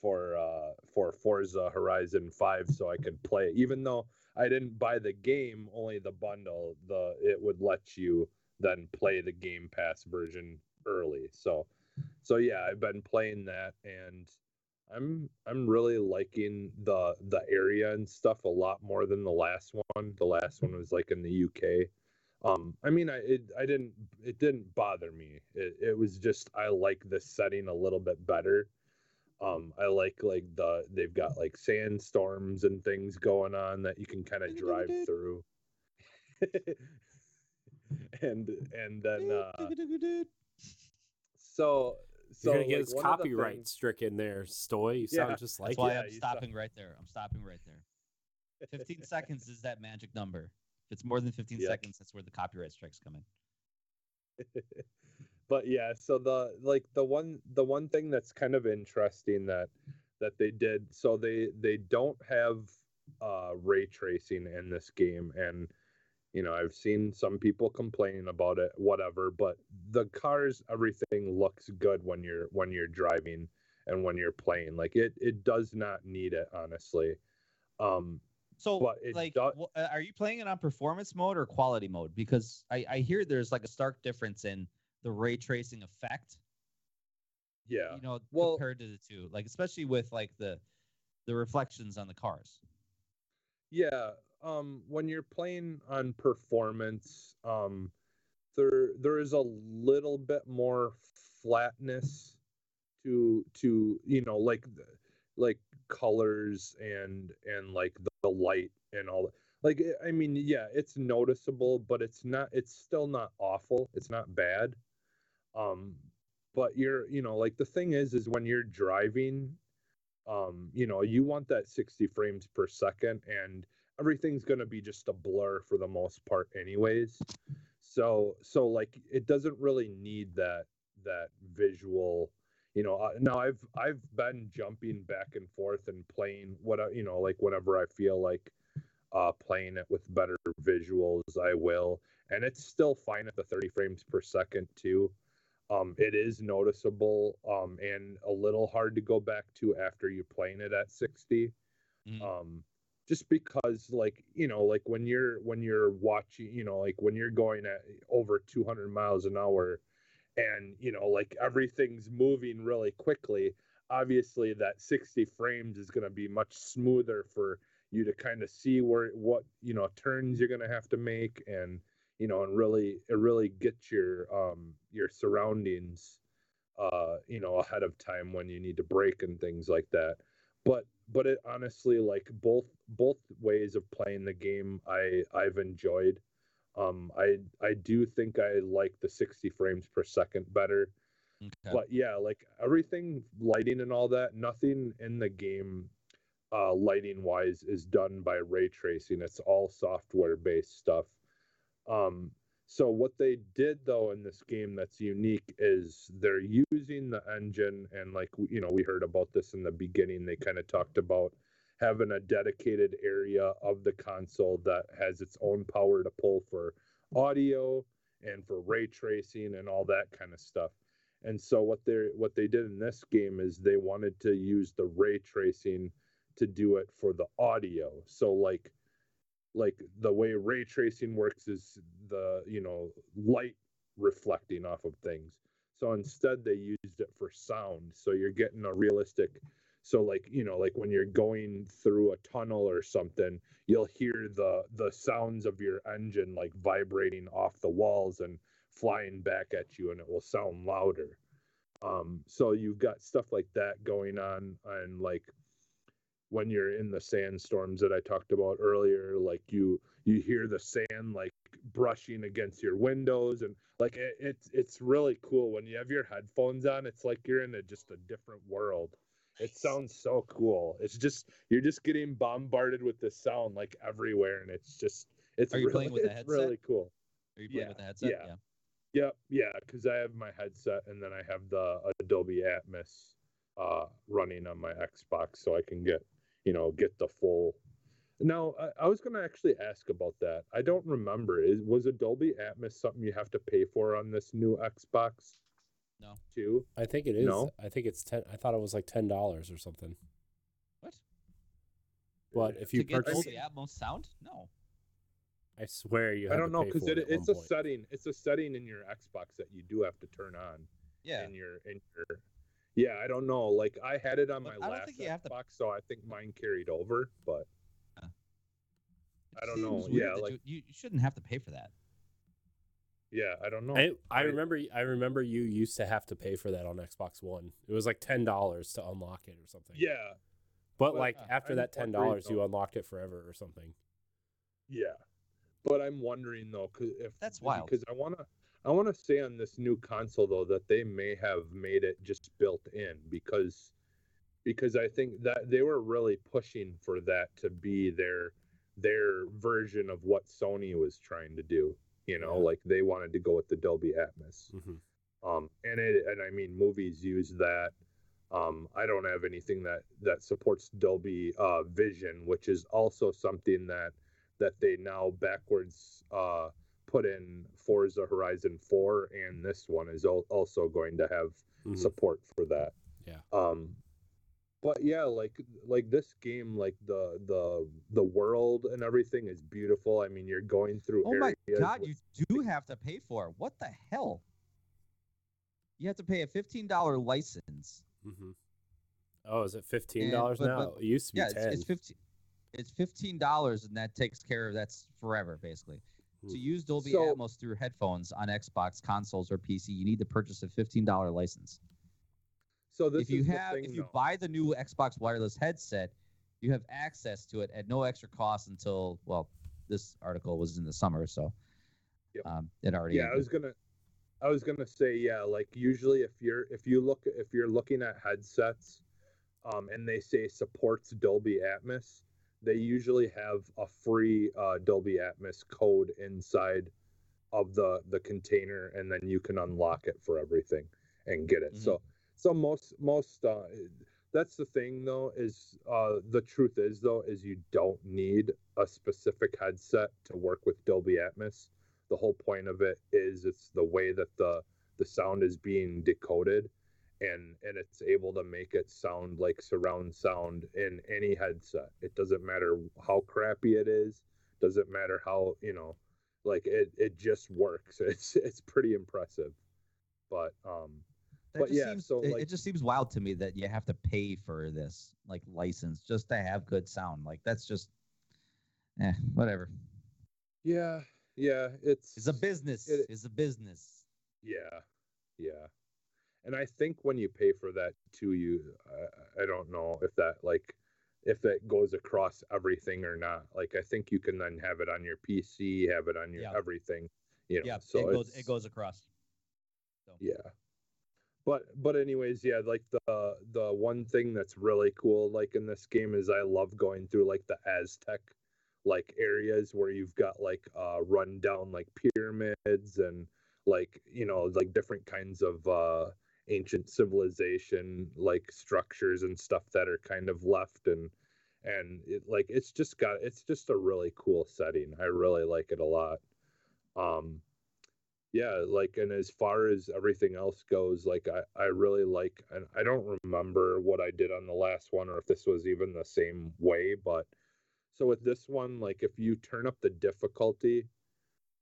for uh for Forza Horizon 5 so I could play even though I didn't buy the game only the bundle the it would let you then play the game pass version early. So so yeah I've been playing that and I'm I'm really liking the the area and stuff a lot more than the last one. The last one was like in the UK. Um, I mean, I it, I didn't it didn't bother me. It, it was just I like the setting a little bit better. Um, I like like the they've got like sandstorms and things going on that you can kind of drive through. [LAUGHS] and and then uh, [LAUGHS] so so You're gonna get like, his one of the copyright things- stricken there, Stoy. You Yeah, sound just like That's why it. yeah, I'm you stopping stop. right there. I'm stopping right there. [LAUGHS] 15 seconds is that magic number. If it's more than 15 Yeah. seconds, that's where the copyright strikes come in. [LAUGHS] but yeah so the like the one the one thing that's kind of interesting that that they did so they they don't have uh ray tracing in this game and you know i've seen some people complaining about it whatever but the cars everything looks good when you're when you're driving and when you're playing like it it does not need it honestly um So, But it like, do- wh- uh, are you playing it on performance mode or quality mode? Because I, I hear there's like a stark difference in the ray tracing effect. yeah You know, Well- compared to the two, like especially with like the the reflections on the cars. Yeah, um when you're playing on performance, um there there is a little bit more flatness to to you know like the- like colors and and like the, the light and all that. Like I- I mean, yeah, it's noticeable, but it's not it's still not awful. It's not bad. Um but you're you know like the thing is is when you're driving um you know you want that 60 frames per second and everything's going to be just a blur for the most part anyways. So so like it doesn't really need that that visual you know uh, now i've i've been jumping back and forth and playing what I- you know like whenever i feel like uh playing it with better visuals i will. And it's still fine at the 30 frames per second too. Um, it is noticeable um, and a little hard to go back to after you're playing it at 60 Mhm. um, just because like you know like when you're when you're watching you know like when you're going at over 200 miles an hour and you know like everything's moving really quickly obviously that 60 frames is going to be much smoother for you to kind of see where what you know turns you're going to have to make and you know and really it really gets your um your surroundings uh you know ahead of time when you need to brake and things like that but but it honestly like both both ways of playing the game i i've enjoyed. Um i i do think i like the 60 frames per second better. Okay. but yeah like everything lighting and all that nothing in the game uh lighting wise is done by ray tracing. It's all software based stuff. Um so what they did though in this game that's unique is they're using the engine and like you know we heard about this in the beginning they kind of talked about having a dedicated area of the console that has its own power to pull for audio and for ray tracing and all that kind of stuff. And so what they what they did in this game is they wanted to use the ray tracing to do it for the audio. So like like the way ray tracing works is the you know light reflecting off of things. So instead they used it for sound. So you're getting a realistic so like you know like when you're going through a tunnel or something you'll hear the the sounds of your engine like vibrating off the walls and flying back at you and it will sound louder. Um so you've got stuff like that going on and like when you're in the sandstorms that I talked about earlier, like you you hear the sand like brushing against your windows and like it, it's it's really cool when you have your headphones on. It's like you're in a just a different world. It sounds so cool. It's just you're just getting bombarded with the sound like everywhere, and it's just it's Are you really, playing with a headset? really cool. Are you playing yeah, with the headset? yeah. Yep, yeah, because I have my headset and then I have the Dolby Atmos uh, running on my Xbox, so I can get you know get the full Now, I, I was going to actually ask about that. I don't remember. Is was a Dolby Atmos something you have to pay for on this new Xbox? No. Too. I think it is. No? I think it's ten. I thought it was like ten dollars or something. What? But if you to get purchase, Dolby Atmos sound? No. I swear you. I don't to know because for it, it's a point. setting. It's a setting in your Xbox that you do have to turn on. Yeah. In your in your. Yeah, I don't know. Like I had it on my But I last think you have to- Xbox, so I think mine carried over. But It I don't know. Yeah, like- you, you shouldn't have to pay for that. yeah, I don't know. I, I I- remember I remember you used to have to pay for that on Xbox One. It was like ten dollars to unlock it or something. yeah, But but, like uh, after I'm that ten dollars, you unlocked it forever or something. Yeah, but I'm wondering though, cause if That's wild. Because I wanna, I wanna say on this new console though that they may have made it just built in because, because I think that they were really pushing for that to be their, their version of what Sony was trying to do. You know, Yeah. like they wanted to go with the Dolby Atmos. hmm um and it and i mean movies use that um i don't have anything that that supports dolby uh vision which is also something that that they now backwards uh put in forza horizon 4 and this one is al- also going to have Mhm. support for that Yeah. um but yeah like like this game like the the the world and everything is beautiful i mean you're going through Oh my god, with- you do have to pay for it. What the hell? You have to pay a fifteen dollar license. hmm Oh, is it fifteen And- dollars but- now? but- it used to be Yeah, it's, it's fifteen. It's fifteen dollars, and that takes care of that's forever basically. To use Dolby So- Atmos through headphones on Xbox consoles or PC, you need to purchase a fifteen dollar license. so this if you is the have, thing, if you though. buy the new Xbox wireless headset, you have access to it at no extra cost until well, this article was in the summer, so Yep. um, it already. yeah i was gonna i was gonna say yeah like usually if you're if you look if you're looking at headsets um and they say supports dolby atmos they usually have a free uh, dolby atmos code inside of the the container and then you can unlock it for everything and get it. Mhm. so so most most uh that's the thing though is uh the truth is though is you don't need a specific headset to work with dolby atmos. The whole point of it is it's the way that the the sound is being decoded and and it's able to make it sound like surround sound in any headset it doesn't matter how crappy it is doesn't matter how you know like it it just works [LAUGHS] it's it's pretty impressive but um That But yeah, seems, so, it, like- it just seems wild to me that you have to pay for this like license just to have good sound. Like that's just, eh, whatever. yeah yeah it's It's a business. it- it's a business. Yeah, yeah. And I think when you pay for that too, you I, I don't know if that like if that goes across everything or not. Like I think you can then have it on your PC, have it on your Yeah. everything. You know, Yeah, so it goes. It goes across. So. Yeah. But but anyways, yeah, like the the one thing that's really cool like in this game is I love going through like the Aztec like areas where you've got like uh run down like pyramids and like you know like different kinds of uh ancient civilization like structures and stuff that are kind of left and and it like it's just got it's just a really cool setting. I really like it a lot. Um yeah like and as far as everything else goes like i i really like and i don't remember what i did on the last one or if this was even the same way but so with this one like if you turn up the difficulty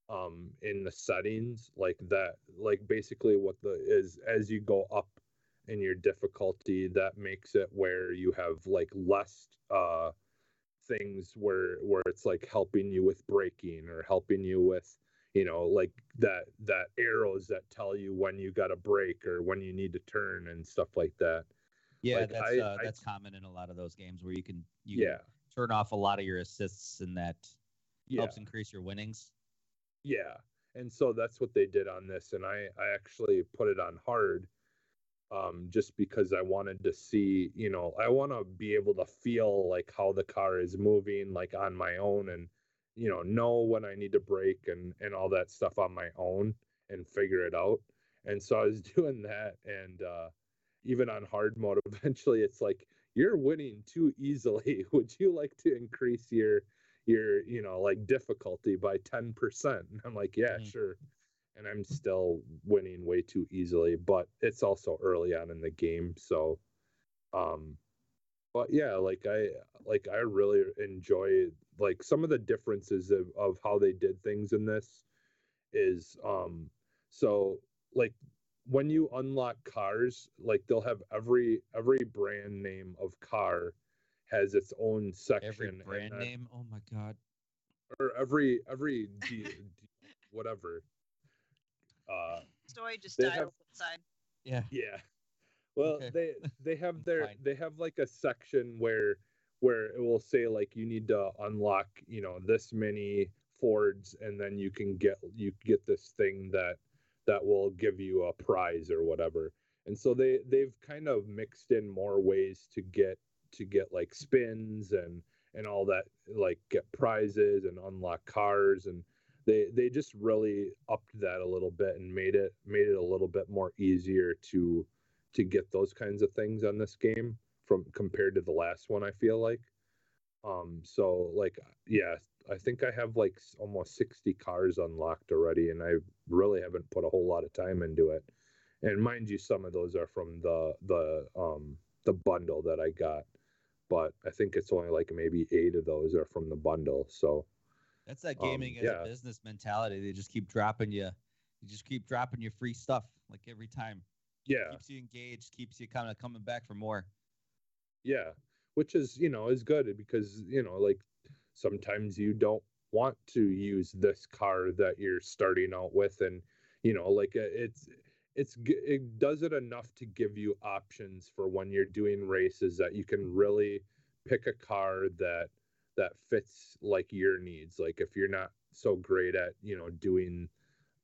um in the settings like that like basically what the is as you go up in your difficulty that makes it where you have like less uh things where where it's like helping you with braking or helping you with you know like that that arrows that tell you when you got to brake or when you need to turn and stuff like that. Yeah, Like, that's I- uh, I- that's common in a lot of those games where you can you yeah. can turn off a lot of your assists, and that yeah. helps increase your winnings. Yeah and so that's what they did on this and i i actually put it on hard um just because i wanted to see you know i want to be able to feel like how the car is moving like on my own and you know know when i need to brake and and all that stuff on my own and figure it out and so i was [LAUGHS] doing that and uh even on hard mode, [LAUGHS] eventually it's like you're winning too easily. [LAUGHS] Would you like to increase your your you know like difficulty by ten percent? And I'm like, yeah, Mhm. sure. And I'm still winning way too easily, but it's also early on in the game, so um but yeah like i like i really enjoy like some of the differences of, of how they did things in this is um so like when you unlock cars like they'll have every every brand name of car has its own section Every brand then- name. Oh my god. or every every [LAUGHS] D, D, whatever uh Story just died have- outside. Yeah. Yeah. Well, Okay. they they [LAUGHS] have their they have like a section where where it will say like you need to unlock, you know, this many Fords and then you can get you get this thing that that will give you a prize or whatever. And so they they've kind of mixed in more ways to get to get like spins and and all that like get prizes and unlock cars and they they just really upped that a little bit and made it made it a little bit more easier to to get those kinds of things on this game from compared to the last one i feel like. Um so like yeah i think i have like almost 60 cars unlocked already and i really haven't put a whole lot of time into it. And mind you some of those are from the the um the bundle that i got but i think it's only like maybe eight of those are from the bundle so That's that Um, gaming as yeah. a business mentality. They just keep dropping you. You just keep dropping your free stuff like every time. yeah Keeps you engaged. Keeps you kind of coming back for more. yeah which is you know is good because you know like sometimes you don't want to use this car that you're starting out with and you know like uh, it's it's it does it enough to give you options for when you're doing races that you can really pick a car that that fits like your needs like if you're not so great at you know doing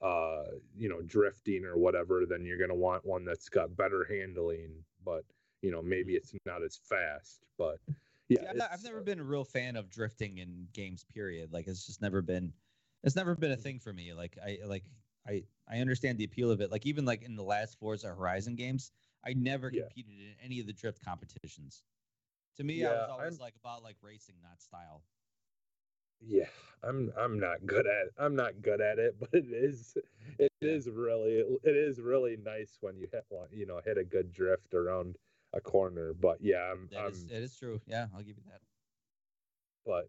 uh you know drifting or whatever then you're going to want one that's got better handling but you know maybe it's not as fast but yeah not, I've never uh, been a real fan of drifting in games. Period. Like it's just never been. It's never been a thing for me. Like I like I I understand the appeal of it. Like even like in the last Forza Horizon games, I never Yeah. competed in any of the drift competitions. To me, I was always I'm- like about like racing, not style. yeah i'm i'm not good at i'm not good at it [LAUGHS] but it is it Yeah. is really it is really nice when you hit one you know hit a good drift around a corner but yeah i'm That i'm is, it is true. Yeah, I'll give you that. but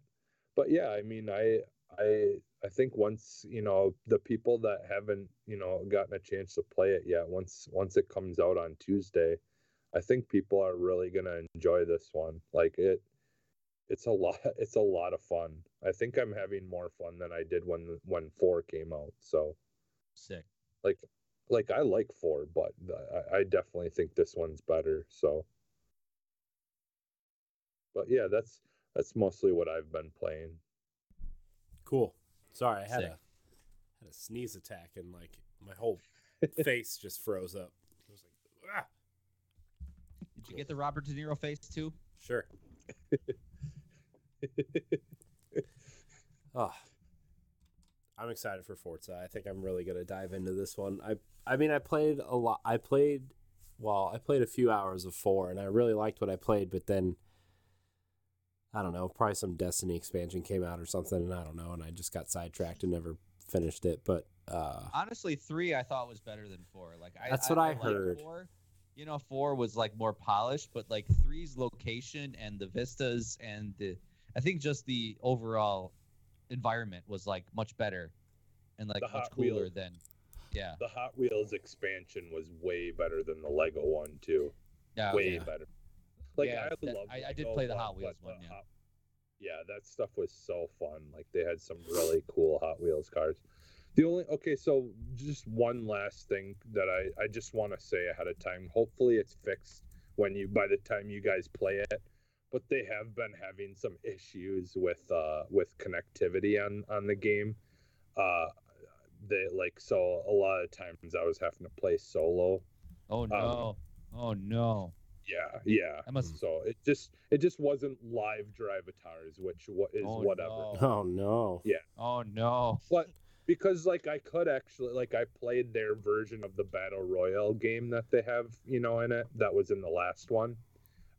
but yeah i mean i i i think once you know the people that haven't you know gotten a chance to play it yet once once it comes out on tuesday i think people are really going to enjoy this one. Like it it's a [LAUGHS] lot it's a lot of fun. I think i'm having more fun than i did when when four came out so. Sick. like like i like four but i, I definitely think this one's better so. But yeah that's that's mostly what i've been playing. Cool. Sorry, I had Sick. a had a sneeze attack and like my whole [LAUGHS] face just froze up. I was like, ah, Did you get the Robert De Niro face too? sure. Oh, [LAUGHS] I'm excited for Forza. I think I'm really gonna dive into this one. I I mean I played a lot. I played well. I played a few hours of four, and I really liked what I played. But then I don't know. Probably some Destiny expansion came out or something, and I don't know. And I just got sidetracked and never finished it. But uh, Honestly, three I thought was better than four. Like I, That's what I liked heard. Four. You know, four was like more polished, but like three's location and the vistas and the, I think just the overall environment was like much better, and like The much Hot cooler Wheels. than, yeah, the Hot Wheels expansion was way better than the Lego one too. yeah, way yeah. better. Like Yeah, I that- love. I- I did play the Hot Wheels one, yeah. Hot- yeah, that stuff was so fun. Like they had some really [LAUGHS] cool Hot Wheels cars. The only okay, so just one last thing that I I just want to say ahead of time. Hopefully it's fixed when you by the time you guys play it. But they have been having some issues with uh with connectivity on on the game. Uh they like so a lot of times I was having to play solo Oh no, oh no. Yeah, yeah. That must- So it just it just wasn't live drive drivatars, which what is Oh, whatever. no. oh no. Yeah. Oh no. But because like I could actually like I played their version of the battle royale game that they have, you know, in it. That was in the last one,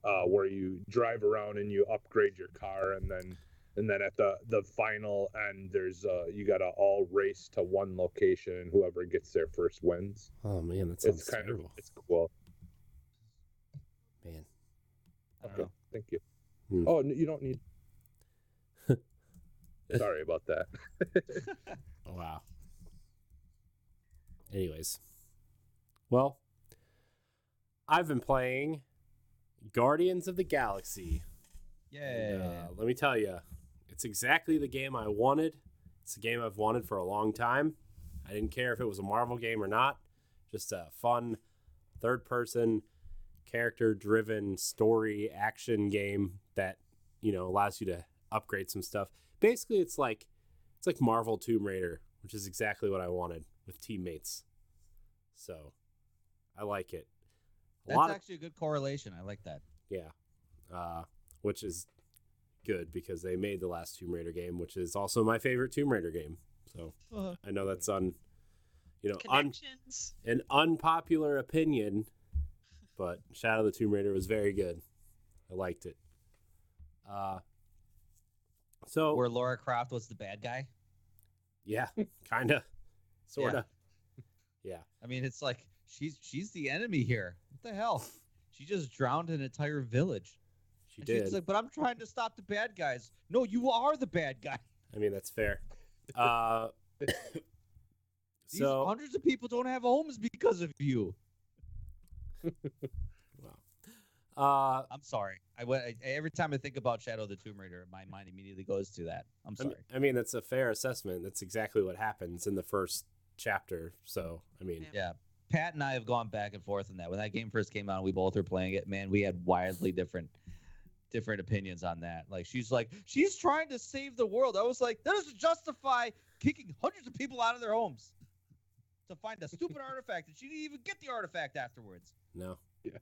uh, where you drive around and you upgrade your car, and then and then at the the final end, there's uh you gotta all race to one location, and whoever gets there first wins. Oh man, that sounds It's kind terrible. of it's cool. man. I don't Okay, thank you. Hmm. Oh, you don't need. [LAUGHS] Sorry about that. Oh, [LAUGHS] wow. Anyways, well, I've been playing Guardians of the Galaxy. Yeah. Uh, let me tell you, it's exactly the game I wanted. It's a game I've wanted for a long time. I didn't care if it was a Marvel game or not. Just a fun, third person, character driven story action game that, you know, allows you to upgrade some stuff. Basically, it's like it's like Marvel Tomb Raider, which is exactly what I wanted with teammates. So, I like it. A That's lot of actually a good correlation. I like that. yeah, uh, which is good because they made the last Tomb Raider game, which is also my favorite Tomb Raider game. So Uh, I know that's on, you know, un, an unpopular opinion, but Shadow of the Tomb Raider was very good. I liked it. Uh, so where Lara Croft was the bad guy. yeah, kind of, sort of, yeah. I mean, it's like she's she's the enemy here. What the hell? She just drowned an entire village. She And did. She's like, but I'm trying to stop the bad guys. No, you are the bad guy. [LAUGHS] I mean, that's fair. Uh, These so hundreds of people don't have homes because of you. Wow. Uh, I'm sorry. I, I every time I think about Shadow of the Tomb Raider, my mind immediately goes to that. I'm mean, sorry. I mean, that's a fair assessment. That's exactly what happens in the first chapter. So, I mean, Yeah. Pat and I have gone back and forth on that. When that game first came out, we both were playing it. Man, we had wildly different different opinions on that. Like she's like, she's trying to save the world. I was like, that doesn't justify kicking hundreds of people out of their homes to find a stupid [LAUGHS] artifact, and she didn't even get the artifact afterwards. No. Yeah.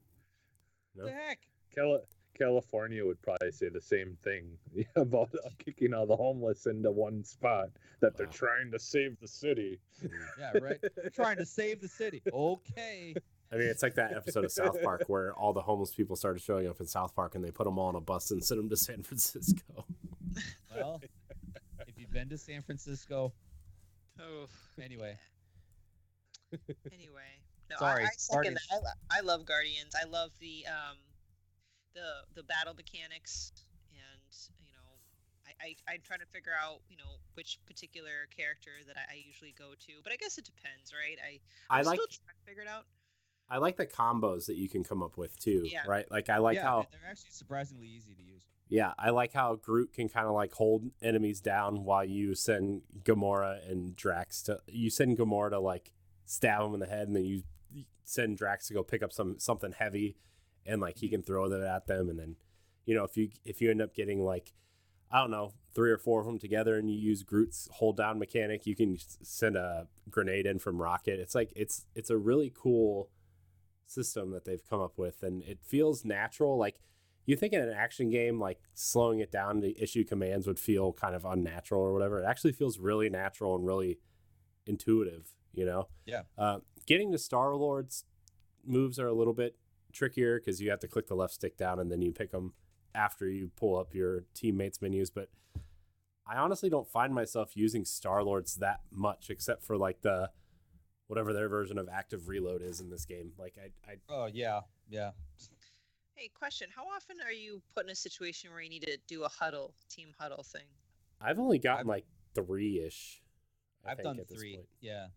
No. The heck? Cali- California would probably say the same thing [LAUGHS] about uh, kicking all the homeless into one spot that they're trying to save the city. [LAUGHS] Yeah, right. We're trying to save the city. Okay. I mean, it's like that episode of South Park [LAUGHS] where all the homeless people started showing up in South Park and they put them all on a bus and sent them to San Francisco. Well, if you've been to San Francisco, Oh. anyway. Anyway, no, Sorry, I, I second Guardians. that. I, lo- I love Guardians. I love the um, the the battle mechanics, and you know, I, I I'm trying to figure out you know which particular character that I, I usually go to, but I guess it depends, right? I I I'm like still trying to figure it out. I like the combos that you can come up with too, Yeah. right? Like I like yeah, how they're actually surprisingly easy to use. yeah, I like how Groot can kind of like hold enemies down while you send Gamora and Drax to you send Gamora to like stab him in the head and then you send Drax to go pick up some something heavy and like he can throw that at them. And then you know if you if you end up getting like I don't know three or four of them together and you use Groot's hold down mechanic you can send a grenade in from Rocket. It's like it's it's a really cool system that they've come up with. And it feels natural. Like you think in an action game like slowing it down to issue commands would feel kind of unnatural or whatever. It actually feels really natural and really intuitive you know? Yeah. uh, getting the star lord's moves are a little bit trickier because you have to click the left stick down and then you pick them after you pull up your teammates menus but i honestly don't find myself using star lords that much except for like the whatever their version of active reload is in this game like i, I Oh yeah, yeah. Hey, question: How often are you put in a situation where you need to do a huddle, team huddle thing? I've only gotten I've- like three ish. I've done three. Yeah,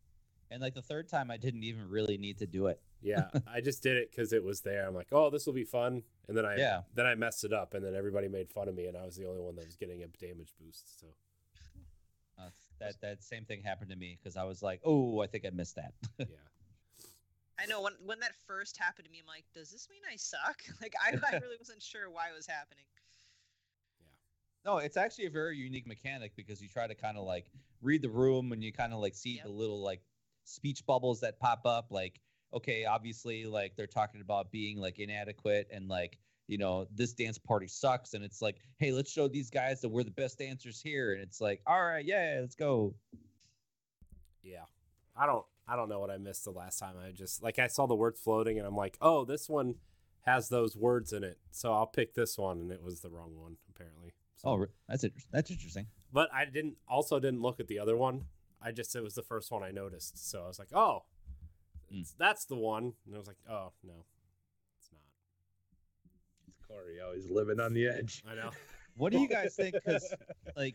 and like the third time, I didn't even really need to do it. Yeah, [LAUGHS] I just did it because it was there. I'm like, oh, this will be fun, and then I Yeah. then I messed it up, and then everybody made fun of me, and I was the only one that was getting a damage boost. So Uh, that that same thing happened to me because I was like, oh, I think I missed that. [LAUGHS] yeah, I know when when that first happened to me, I'm like, does this mean I suck? [LAUGHS] Like I, I really wasn't sure why it was happening. Yeah. No, it's actually a very unique mechanic because you try to kind of like read the room and you kind of like see Yep. the little like speech bubbles that pop up. Like, okay, obviously, like they're talking about being like inadequate and like, you know, this dance party sucks. And it's like, hey, let's show these guys that we're the best dancers here. And it's like, all right, yeah, let's go. yeah, I don't I don't know what I missed the last time. I just like I saw the words floating and I'm like, oh, this one has those words in it, so I'll pick this one, and it was the wrong one apparently. So, Oh, that's interesting. That's interesting. but I didn't also didn't look at the other one. I just it was the first one I noticed, so I was like, oh, Mm. that's the one, and I was like, oh no, it's not. Corey always living on the edge. I know. [LAUGHS] What do you guys think? Because [LAUGHS] like,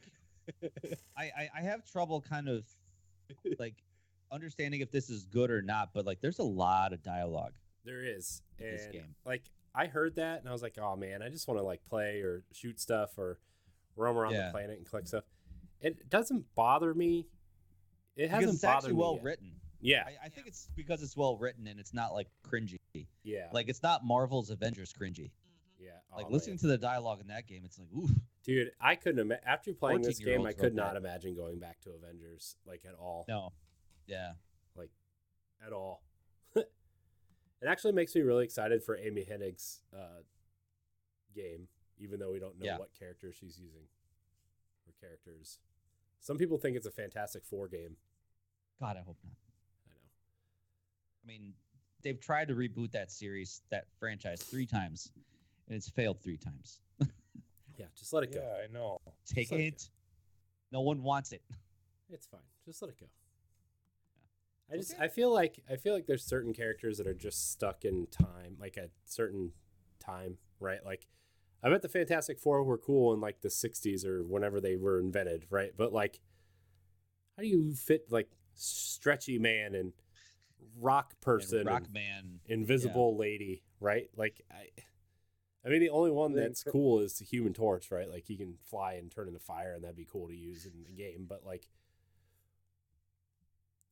I, I I have trouble kind of like understanding if this is good or not. But like, there's a lot of dialogue. There is, and This game. like I heard that, and I was like, "Oh man, I just want to like play or shoot stuff or roam around Yeah. the planet and collect stuff." It doesn't bother me. It hasn't it's bothered actually me well yet. written. Yeah, I, I think it's because it's well written and it's not like cringy. yeah, Like it's not Marvel's Avengers cringy. Yeah. Like Oh, listening man. to the dialogue in that game, it's like, oof. dude, I couldn't imagine after playing this game. I could not that. imagine going back to Avengers like at all, No. Yeah. Like at all. [LAUGHS] it actually makes me really excited for Amy Hennig's uh, game, even though we don't know Yeah. what character she's using or characters. Some people think it's a Fantastic Four game. God, I hope not. I know. I mean, they've tried to reboot that series, that franchise, three times, and it's failed three times. [LAUGHS] Yeah, just let it go. Yeah, I know. Take let it it. No one wants it. It's fine. Just let it go. I just Okay. I feel like I feel like there's certain characters that are just stuck in time, like a certain time, right? Like I bet the Fantastic Four were cool in like the '60s or whenever they were invented, right? But like, how do you fit like Stretchy Man and Rock Person, And and Rockman. Invisible Lady, right? Like I. I mean, the only one that's cool is the Human Torch, right? Like he can fly and turn into fire, and that'd be cool to use in the game. But like,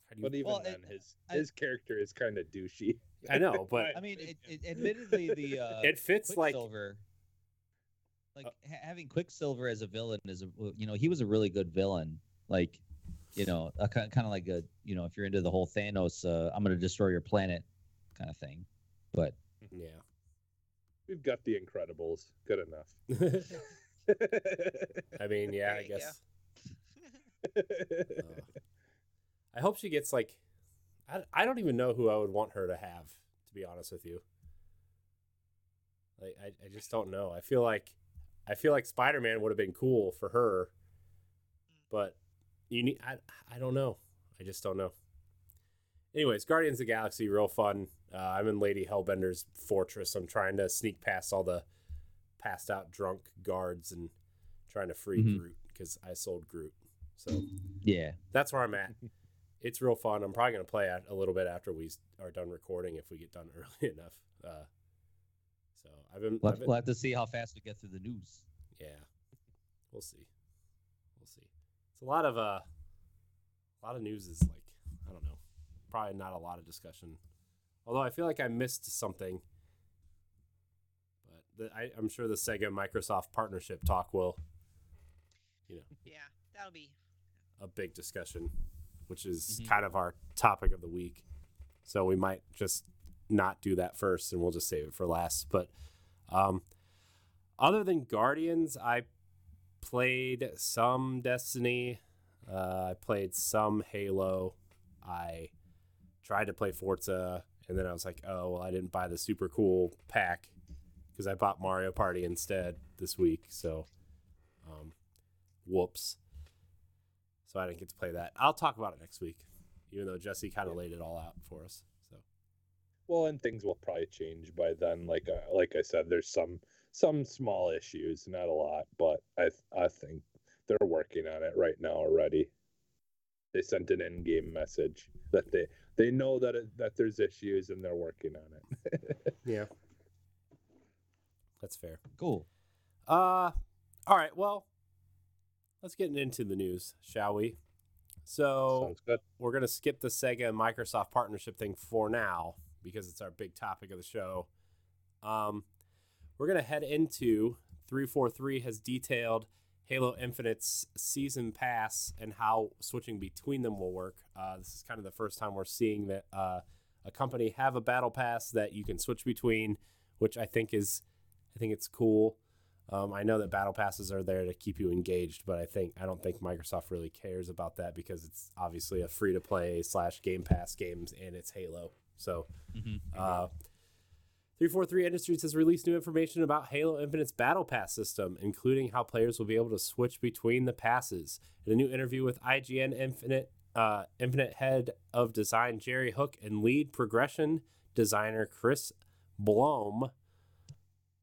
how do you But even Well, then, it- his I- his character is kind of douchey. I know, [LAUGHS] but I mean, it, it, admittedly, the [LAUGHS] uh, it fits like Quicksilver, like Uh, having Quicksilver as a villain is a you know he was a really good villain. Like, you know, a, kind of like a you know if you're into the whole Thanos, uh, I'm gonna destroy your planet kind of thing. But yeah. We've got the Incredibles. Good enough. [LAUGHS] [LAUGHS] I mean, yeah, I guess. [LAUGHS] uh, I hope she gets like, I, I don't even know who I would want her to have, to be honest with you. Like, I, I just don't know. I feel like, I feel like Spider Man would have been cool for her, but you need, I, I don't know. I just don't know. Anyways, Guardians of the Galaxy, real fun. Uh, I'm in Lady Hellbender's fortress. I'm trying to sneak past all the passed out drunk guards and trying to free Mhm. Groot because I sold Groot. So yeah, that's where I'm at. [LAUGHS] It's real fun. I'm probably gonna play it a little bit after we are done recording if we get done [LAUGHS] early enough. Uh, so I've been, we'll I've been we'll have to see how fast we get through the news. yeah, we'll see. It's a lot of uh, a lot of news is like I don't know, probably not a lot of discussion. Although I feel like I missed something, but the, I, I'm sure the Sega Microsoft partnership talk will, you know, Yeah, that'll be. a big discussion, which is Mhm. kind of our topic of the week. So we might just not do that first and we'll just save it for last. But um, other than Guardians, I played some Destiny. Uh, I played some Halo. I tried to play Forza, and then I was like, oh, well, I didn't buy the super cool pack because I bought Mario Party instead this week. So, um, whoops. So I didn't get to play that. I'll talk about it next week, even though Jesse kind of laid it all out for us. So well, and things will probably change by then. Like uh, like I said, there's some some small issues, not a lot, but I I think they're working on it right now already. They sent an in-game message that they they know that it, that there's issues and they're working on it. [LAUGHS] yeah, that's fair. Cool. Uh, all right. Well, let's get into the news, shall we? So Sounds good. we're gonna skip the Sega and Microsoft partnership thing for now because it's our big topic of the show. Um, we're gonna head into three four three has detailed Halo Infinite's season pass and how switching between them will work. Uh, this is kind of the first time we're seeing that uh, a company have a battle pass that you can switch between, which I think is I think it's cool. Um, I know that battle passes are there to keep you engaged, but I think I don't think Microsoft really cares about that because it's obviously a free to play slash Game Pass games and it's Halo. So, Mhm. uh, 343 Industries has released new information about Halo Infinite's Battle Pass system, including how players will be able to switch between the passes. In a new interview with IGN Infinite, uh, Infinite head of design Jerry Hook and lead progression designer Chris Blohm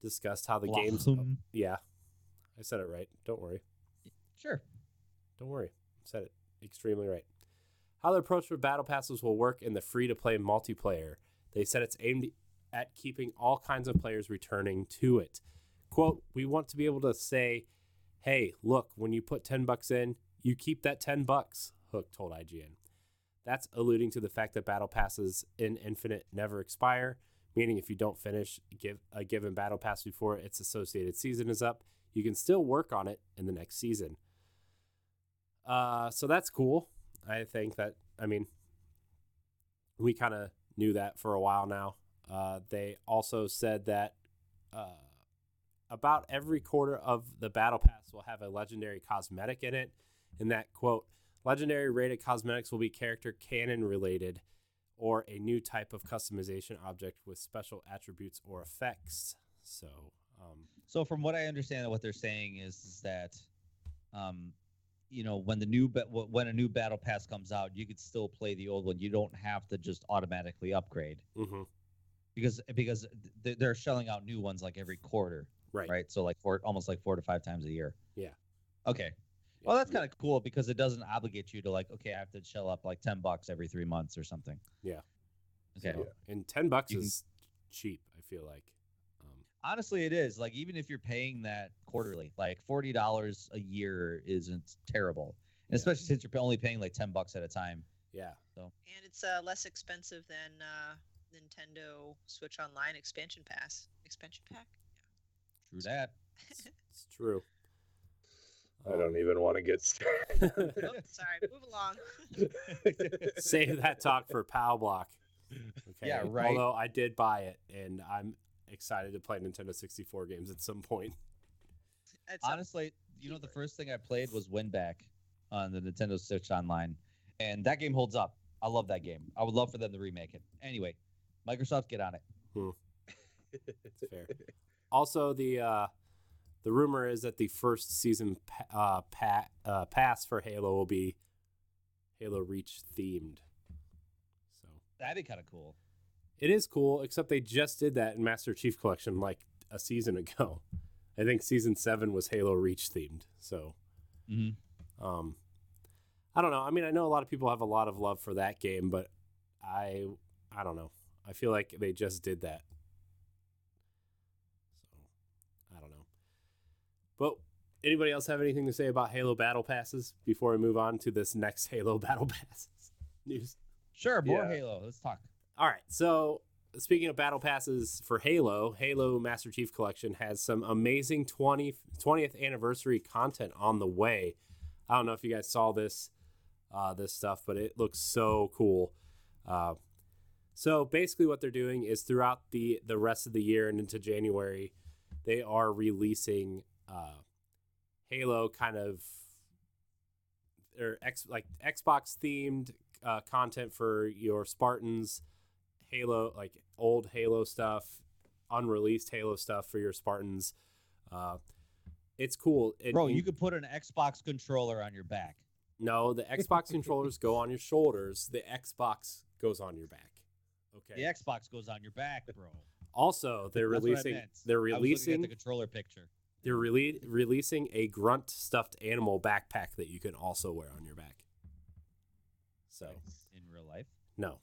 discussed how the game's. Blohm. Yeah, I said it right. Don't worry. Sure. Don't worry. Said it extremely right. How the approach for battle passes will work in the free to play multiplayer. They said it's aimed at keeping all kinds of players returning to it. Quote, we want to be able to say, hey, look, when you put 10 bucks in, you keep that 10 bucks, Hook told IGN. That's alluding to the fact that battle passes in Infinite never expire, meaning if you don't finish give a given battle pass before its associated season is up, you can still work on it in the next season. Uh, so that's cool. I think that I mean we kind of knew that for a while now. Uh, they also said that uh, about every quarter of the battle pass will have a legendary cosmetic in it, and that quote legendary rated cosmetics will be character canon related or a new type of customization object with special attributes or effects. So, um, So from what I understand, what they're saying is, is that, um, you know, when the new ba- when a new battle pass comes out, you could still play the old one. You don't have to just automatically upgrade mhm, because because they're shelling out new ones like every quarter, right, right? So like four, almost like four to five times a year. Yeah. Okay. Well, that's kind of cool because it doesn't obligate you to like, okay, I have to shell up like ten bucks every three months or something. Yeah. Okay. So- and ten bucks You can- is cheap. I feel like. Um, Honestly, it is. Like even if you're paying that quarterly, like forty dollars a year isn't terrible, Yeah. especially since you're only paying like ten bucks at a time. yeah, So. And it's uh, less expensive than uh, Nintendo Switch Online expansion pass. Expansion pack? True that. it's, [LAUGHS] it's true. I don't even want to get started. [LAUGHS] Oh, sorry, move along. [LAUGHS] Save that talk for Pow Block. Okay. Yeah, right. Although I did buy it, and I'm excited to play Nintendo 64 games at some point. It's a- Honestly, you know, the first thing I played was WinBack on the Nintendo Switch Online, and that game holds up. I love that game. I would love for them to remake it. Anyway, Microsoft, get on it. [LAUGHS] It's fair. also, the uh, the rumor is that the first season pa- uh, pa- uh, pass for Halo will be Halo Reach themed. So That'd be kind of cool. it is cool, except they just did that in Master Chief Collection like a season ago. I think season seven was Halo Reach themed. So Mm-hmm. Um, I don't know. I mean, I know a lot of people have a lot of love for that game, but I, I don't know. I feel like they just did that. So, I don't know. But anybody else have anything to say about Halo Battle Passes before we move on to this next [LAUGHS] Halo Battle Passes [LAUGHS] news? Sure, more Yeah. Halo. Let's talk. All right. So, speaking of battle passes for Halo, Halo Master Chief Collection has some amazing 20, 20th anniversary content on the way. I don't know if you guys saw this uh, this stuff, but it looks so cool. Uh, so basically, what they're doing is throughout the the rest of the year and into January, they are releasing uh, Halo kind of or X like Xbox themed uh, content for your Spartans, Halo like old Halo stuff, unreleased Halo stuff for your Spartans. Uh, it's cool. It- Bro, in- you could put an Xbox controller on your back. no, the Xbox controllers go on your shoulders. The Xbox goes on your back. Okay. The Xbox goes on your back, bro. Also, they're That's releasing. They're I was at releasing. the controller picture. They're rele- releasing a grunt stuffed animal backpack that you can also wear on your back. So in real life. no,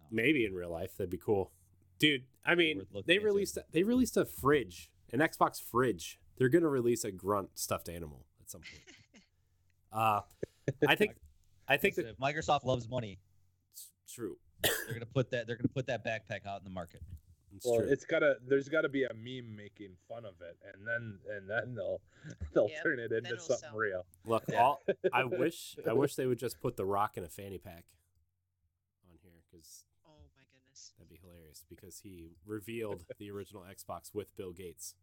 Oh. maybe in real life that'd be cool, dude. I mean, Worth looking they into. released they released a fridge, an Xbox fridge. They're gonna release a grunt stuffed animal at some point. [LAUGHS] uh, I think, I think that Microsoft loves money. it's true. They're gonna put that. They're gonna put that backpack out in the market. It's well, true. it's gotta. There's gotta be a meme making fun of it, and then and then they'll [LAUGHS] they'll Yep, turn it into something sell. real. Look, Yeah. all I [LAUGHS] wish I wish they would just put the Rock in a fanny pack on here because Oh my goodness. that'd be hilarious. Because he revealed [LAUGHS] the original Xbox with Bill Gates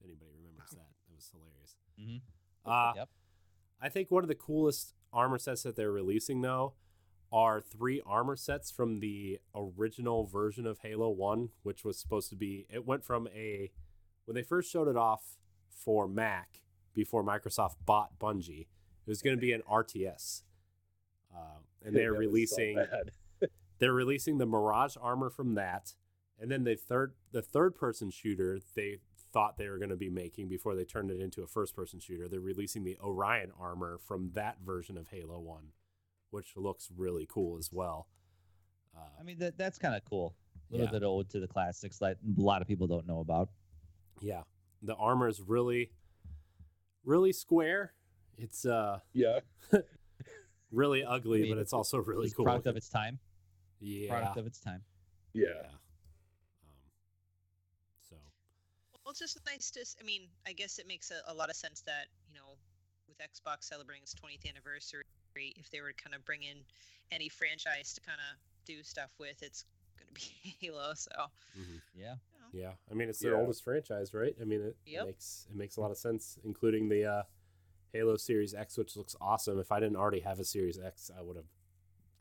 If anybody remembers that, that was hilarious. Mhm. Uh, Yep. I think one of the coolest armor sets that they're releasing though are three armor sets from the original version of Halo 1, which was supposed to be it went from a when they first showed it off for Mac before Microsoft bought Bungie, it was going to be an RTS. Uh, and [LAUGHS] they're so releasing [LAUGHS] they're releasing the Mirage armor from that, and then the third the third person shooter they thought they were going to be making before they turned it into a first person shooter. They're releasing the Orion armor from that version of Halo One, which looks really cool as well. Uh, I mean, that that's kind of cool. A little Yeah. bit ode to the classics that a lot of people don't know about. yeah, the armor is really, really square. It's uh yeah. [LAUGHS] really ugly, mean, but it's also really It's cool. Product of its time. yeah, Product of its time. Yeah. yeah. Um, so Well, it's just nice to. I mean, I guess it makes a, a lot of sense that you know, with Xbox celebrating its 20th anniversary, if they were to kind of bring in any franchise to kind of do stuff with, it's going to be [LAUGHS] Halo. So mhm. Yeah. Yeah, I mean it's their Yeah. oldest franchise, right? I mean it, it makes it makes a lot of sense, including the uh, Halo Series X, which looks awesome. If I didn't already have a Series X, I would have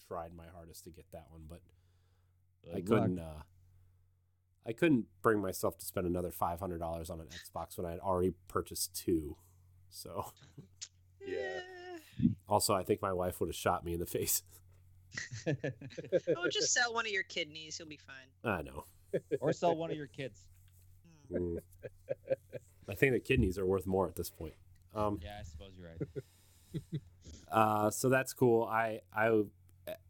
tried my hardest to get that one, but I luck. couldn't. Uh, I couldn't bring myself to spend another five hundred dollars on an Xbox when I had already purchased two. So, [LAUGHS] Yeah. Eh, also, I think my wife would have shot me in the face. [LAUGHS] oh, just sell one of your kidneys. You'll be fine. I know. or sell one of your kids. Hmm. Mm. I think the kidneys are worth more at this point. Um, Yeah, I suppose you're right. [LAUGHS] Uh, so that's cool. I I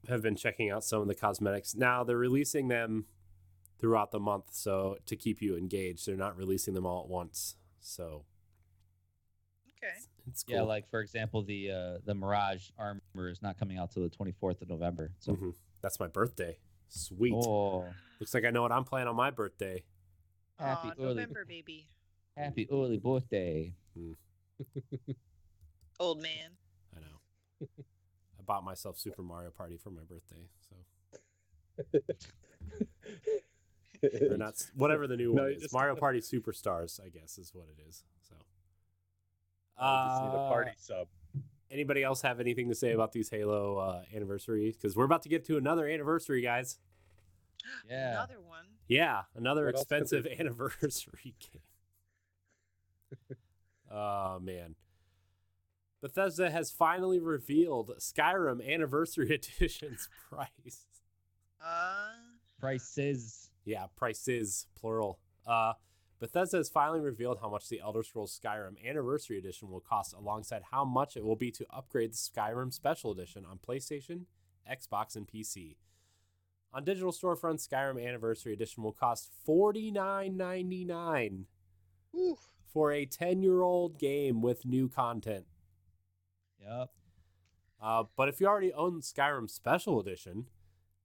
have been checking out some of the cosmetics. Now they're releasing them throughout the month, so to keep you engaged, they're not releasing them all at once. So Okay. It's cool. Yeah, like for example, the uh, the Mirage armor is not coming out till the 24th of November. So Mhm. that's my birthday. Sweet. oh, Looks like I know what I'm playing on my birthday. happy Aw, early November, baby. happy early birthday. [LAUGHS] Old man. I know. I bought myself Super Mario Party for my birthday. So [LAUGHS] or not whatever the new No, one is. just- Mario [LAUGHS] Party Superstars, I guess, is what it is. So. I just need a Uh, party sub. Anybody else have anything to say about these Halo uh, anniversaries? Because we're about to get to another anniversary, guys. [GASPS] Yeah. Another one. Yeah, another What expensive [LAUGHS] anniversary game. [LAUGHS] oh man. Bethesda has finally revealed Skyrim Anniversary [LAUGHS] Edition's price. Uh. Prices. Yeah, prices plural. Uh Bethesda has finally revealed how much the Elder Scrolls Skyrim Anniversary Edition will cost alongside how much it will be to upgrade the Skyrim Special Edition on PlayStation, Xbox, and PC. On digital storefront, Skyrim Anniversary Edition will cost $49.99 Ooh. for a 10-year-old game with new content. Yep. Uh, but if you already own Skyrim Special Edition,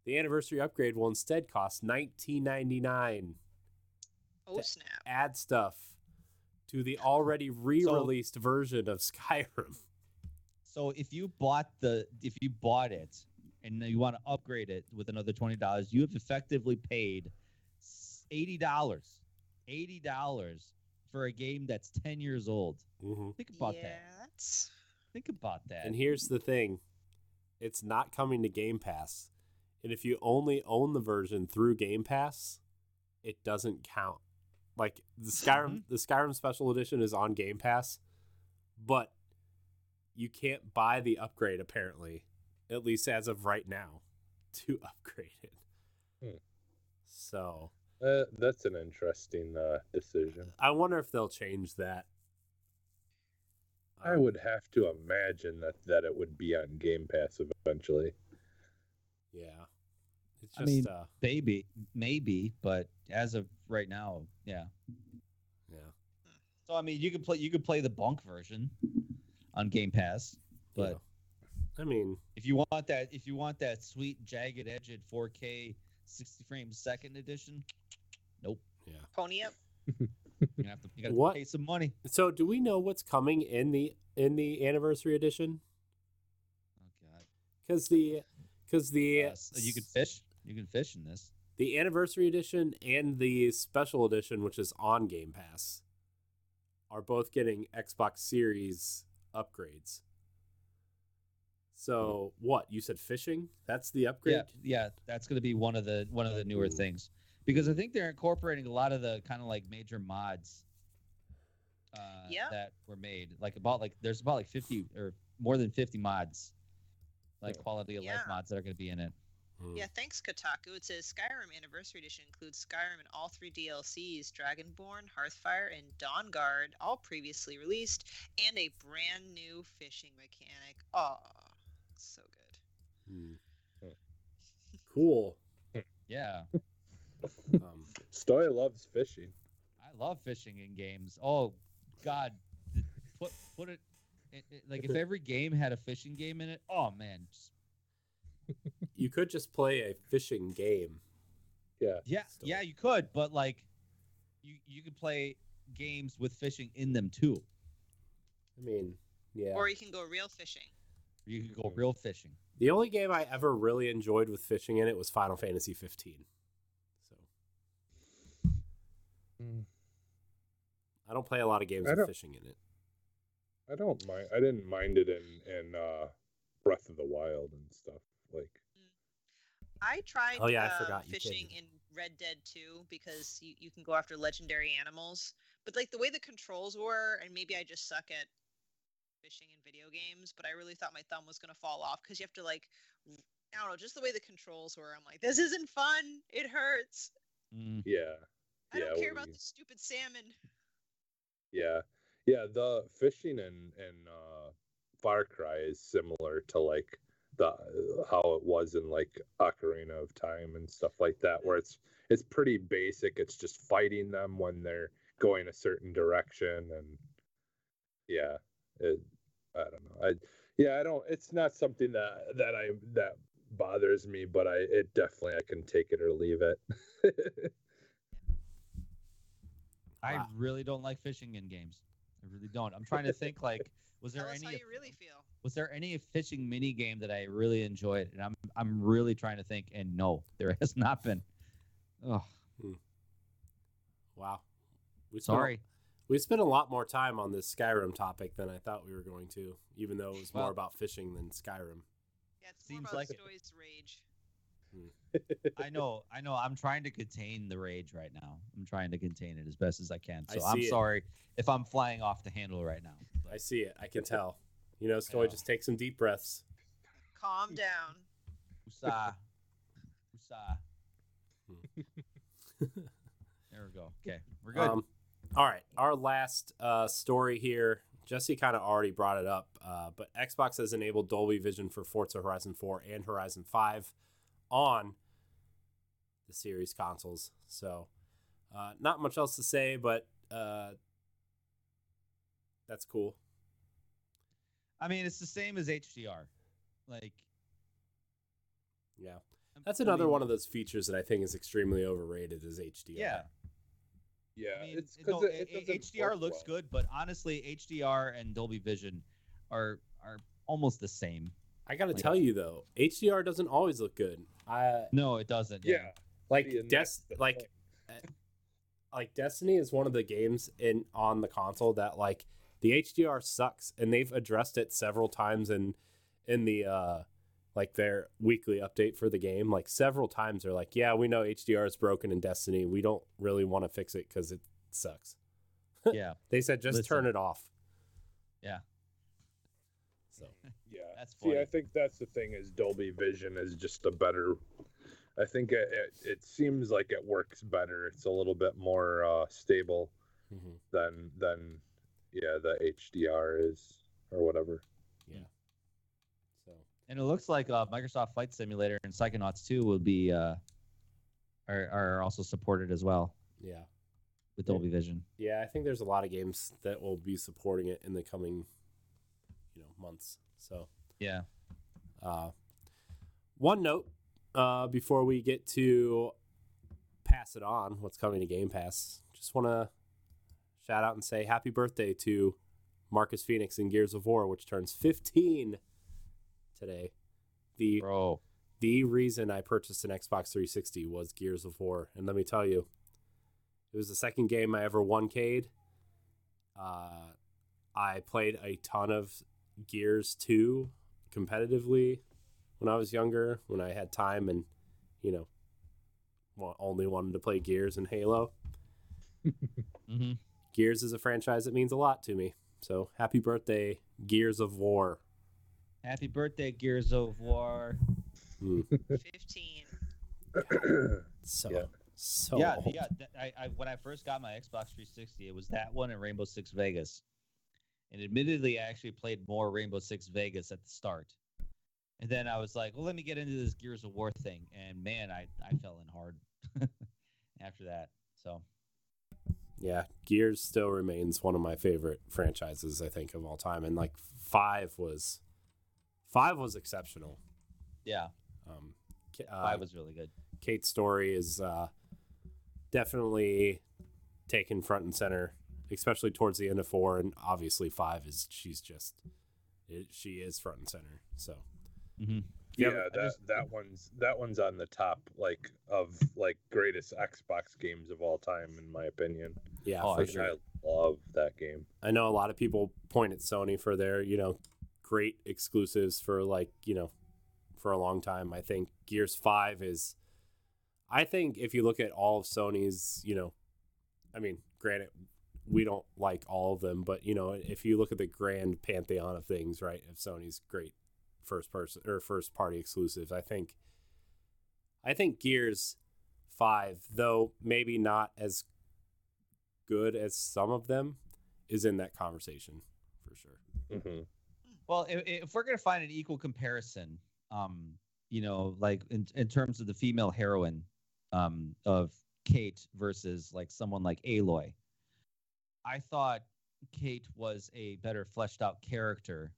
the anniversary upgrade will instead cost $19.99. Oh To snap. add stuff to the [LAUGHS] already re-released version of [LAUGHS] Skyrim. So if you bought the if you bought it and you want to upgrade it with another twenty dollars, you have effectively paid eighty dollars. Eighty dollars for a game that's ten years old. Mm-hmm. Think about yeah, that. Think about that. And here's the thing: it's not coming to Game Pass, and if you only own the version through Game Pass, it doesn't count. Like the Skyrim, the Skyrim Special Edition is on Game Pass, but you can't buy the upgrade apparently, at least as of right now, [LAUGHS] to upgrade it. Hmm. So Uh, that's an interesting uh, decision. I wonder if they'll change that. I Um, would have to imagine that that it would be on Game Pass eventually. Yeah. It's just I mean- uh Maybe, maybe, but as of right now, yeah. yeah. So I mean, you could play you could play the bunk version on Game Pass, but yeah. I mean, if you want that if you want that sweet jagged edged 4K 60 frames second edition, nope. yeah. Pony up. [LAUGHS] You have to you gotta What? pay some money. So, do we know what's coming in the in the anniversary edition? Oh god. Because the because the Uh, so you could fish. You can fish in this. the anniversary edition and the special edition, which is on Game Pass, are both getting Xbox Series upgrades. So what you said fishing? That's the upgrade. Yeah, yeah, that's going to be one of the one of the newer Ooh. things because I think they're incorporating a lot of the kind of like major mods uh, Yeah. that were made. Like about like there's about like 50 or more than 50 mods, like quality of life mods that are going to be in it. Hmm. Yeah, thanks Kotaku. It says Skyrim Anniversary Edition includes Skyrim and all three DLCs, Dragonborn, Hearthfire, and Dawnguard, all previously released, and a brand new fishing mechanic. Oh, so good. Hmm. Cool. [LAUGHS] Yeah, Um, Stoy loves fishing. I love fishing in games. Oh God, put put it, it, it- like if [LAUGHS] every game had a fishing game in it. Oh man, just, you could just play a fishing game. Yeah. yeah, Still. yeah, you could, but like you you could play games with fishing in them too. I mean, yeah. Or you can go real fishing. You could go real fishing. The only game I ever really enjoyed with fishing in it was Final Fantasy 15. So I don't play a lot of games with fishing in it. I don't mind. I didn't mind it in in uh, Breath of the Wild and stuff. Like, I tried Oh, yeah, I uh, forgot fishing did. in Red Dead 2 because you, you can go after legendary animals. But like the way the controls were, and maybe I just suck at fishing in video games, but I really thought my thumb was gonna fall off because you have to like I don't know, just the way the controls were. I'm like, this isn't fun. It hurts. Mm. yeah, I Yeah, don't care about you- the stupid salmon. yeah, yeah. The fishing in in uh, Far Cry is similar to like the how it was in like Ocarina of Time and stuff like that, where it's it's pretty basic. It's just fighting them when they're going a certain direction, and yeah, it. I don't know. I yeah, I don't. It's not something that that I that bothers me, but I it definitely I can take it or leave it. [LAUGHS] I really don't like fishing in games. I really don't. I'm trying to [LAUGHS] think like was there Tell us any how you really feel. Was there any fishing mini game that I really enjoyed? And I'm I'm really trying to think and no, there [LAUGHS] has not been. Oh, Wow. We spent, sorry. We spent a lot more time on this Skyrim topic than I thought we were going to, even though it was more Well- about fishing than Skyrim. Yeah, it's Seems more about like it. Stoy's rage. Hmm. I know, I know. I'm trying to contain the rage right now. I'm trying to contain it as best as I can. So I'm it. sorry if I'm flying off the handle right now. I see it. I can tell. You know, Stoy, know. just take some deep breaths. Calm down. Usa. [LAUGHS] Usa. Hmm. [LAUGHS] There we go. Okay, we're good. Um, all right, our last uh, story here. Jesse kind of already brought it up, uh, but Xbox has enabled Dolby Vision for Forza Horizon 4 and Horizon 5 on the series consoles. So, uh, not much else to say, but uh, that's cool. I mean, it's the same as HDR. Like Yeah, I'm- that's I another mean, one of those features that I think is extremely overrated is HDR. Yeah, yeah, I mean, it's because no, it, it a- a- doesn't HDR work looks well. good, but honestly, HDR and Dolby Vision are are almost the same. I got to Like- tell you though, HDR doesn't always look good. I No, it doesn't. Yeah, like See, Des- that's like uh, like Destiny is one of the games in on the console that like the HDR sucks and they've addressed it several times in in the uh like their weekly update for the game like several times they're like yeah we know HDR is broken in Destiny we don't really want to fix it cuz it sucks. [LAUGHS] yeah, They said just Listen. turn it off. Yeah. So [LAUGHS] Yeah, That's funny. See, I think that's the thing is Dolby Vision is just a better. I think it, it, it seems like it works better. It's a little bit more uh, stable mhm. than than yeah the HDR is or whatever. Yeah. So and it looks like uh, Microsoft Flight Simulator and Psychonauts 2 will be uh, are are also supported as well yeah. with Yeah. Dolby Vision. Yeah, I think there's a lot of games that will be supporting it in the coming, you know, months. So, Yeah. uh, one note uh, before we get to pass it on, what's coming to Game Pass, just want to shout out and say happy birthday to Marcus Fenix in Gears of War, which turns 15 today. The Bro. the reason I purchased an Xbox 360 was Gears of War, and let me tell you, it was the second game I ever 1K'd, Uh, I played a ton of Gears 2 competitively when I was younger, when I had time and, you know, only wanted to play Gears and Halo. [LAUGHS] Mm-hmm. Gears is a franchise that means a lot to me. So happy birthday, Gears of War. Happy birthday, Gears of War. Mm, 15. [CLEARS THROAT] so, Yeah. so yeah, old. yeah. th- I, I when I first got my Xbox 360, it was that one and Rainbow Six Vegas. And admittedly, I actually played more Rainbow Six Vegas at the start. And then I was like, well, let me get into this Gears of War thing. And man, I, I fell in hard [LAUGHS] after that. So Yeah, Gears still remains one of my favorite franchises, I think, of all time. And like five was, five was exceptional. yeah, Um, uh, five was really good. Kait's story is uh, definitely taken front and center, especially towards the end of four, and obviously five is she's just it, she is front and center. So Mm-hmm. Yeah, Yeah, that just- that one's that one's on the top like of like greatest Xbox games of all time in my opinion. yeah, Oh, for I sure. I love that game. I know a lot of people point at Sony for their, you know, great exclusives for like, you know, for a long time. I think Gears 5 is I think if you look at all of Sony's, you know, I mean, granted we don't like all of them, but you know, if you look at the grand pantheon of things, right, of Sony's great first person or first party exclusives, I think I think Gears 5, though maybe not as good as some of them, is in that conversation for sure. hmm Well, if, if we're gonna find an equal comparison, um, you know, like in, in terms of the female heroine, um, of Kait versus like someone like Aloy, I thought Kait was a better fleshed out character.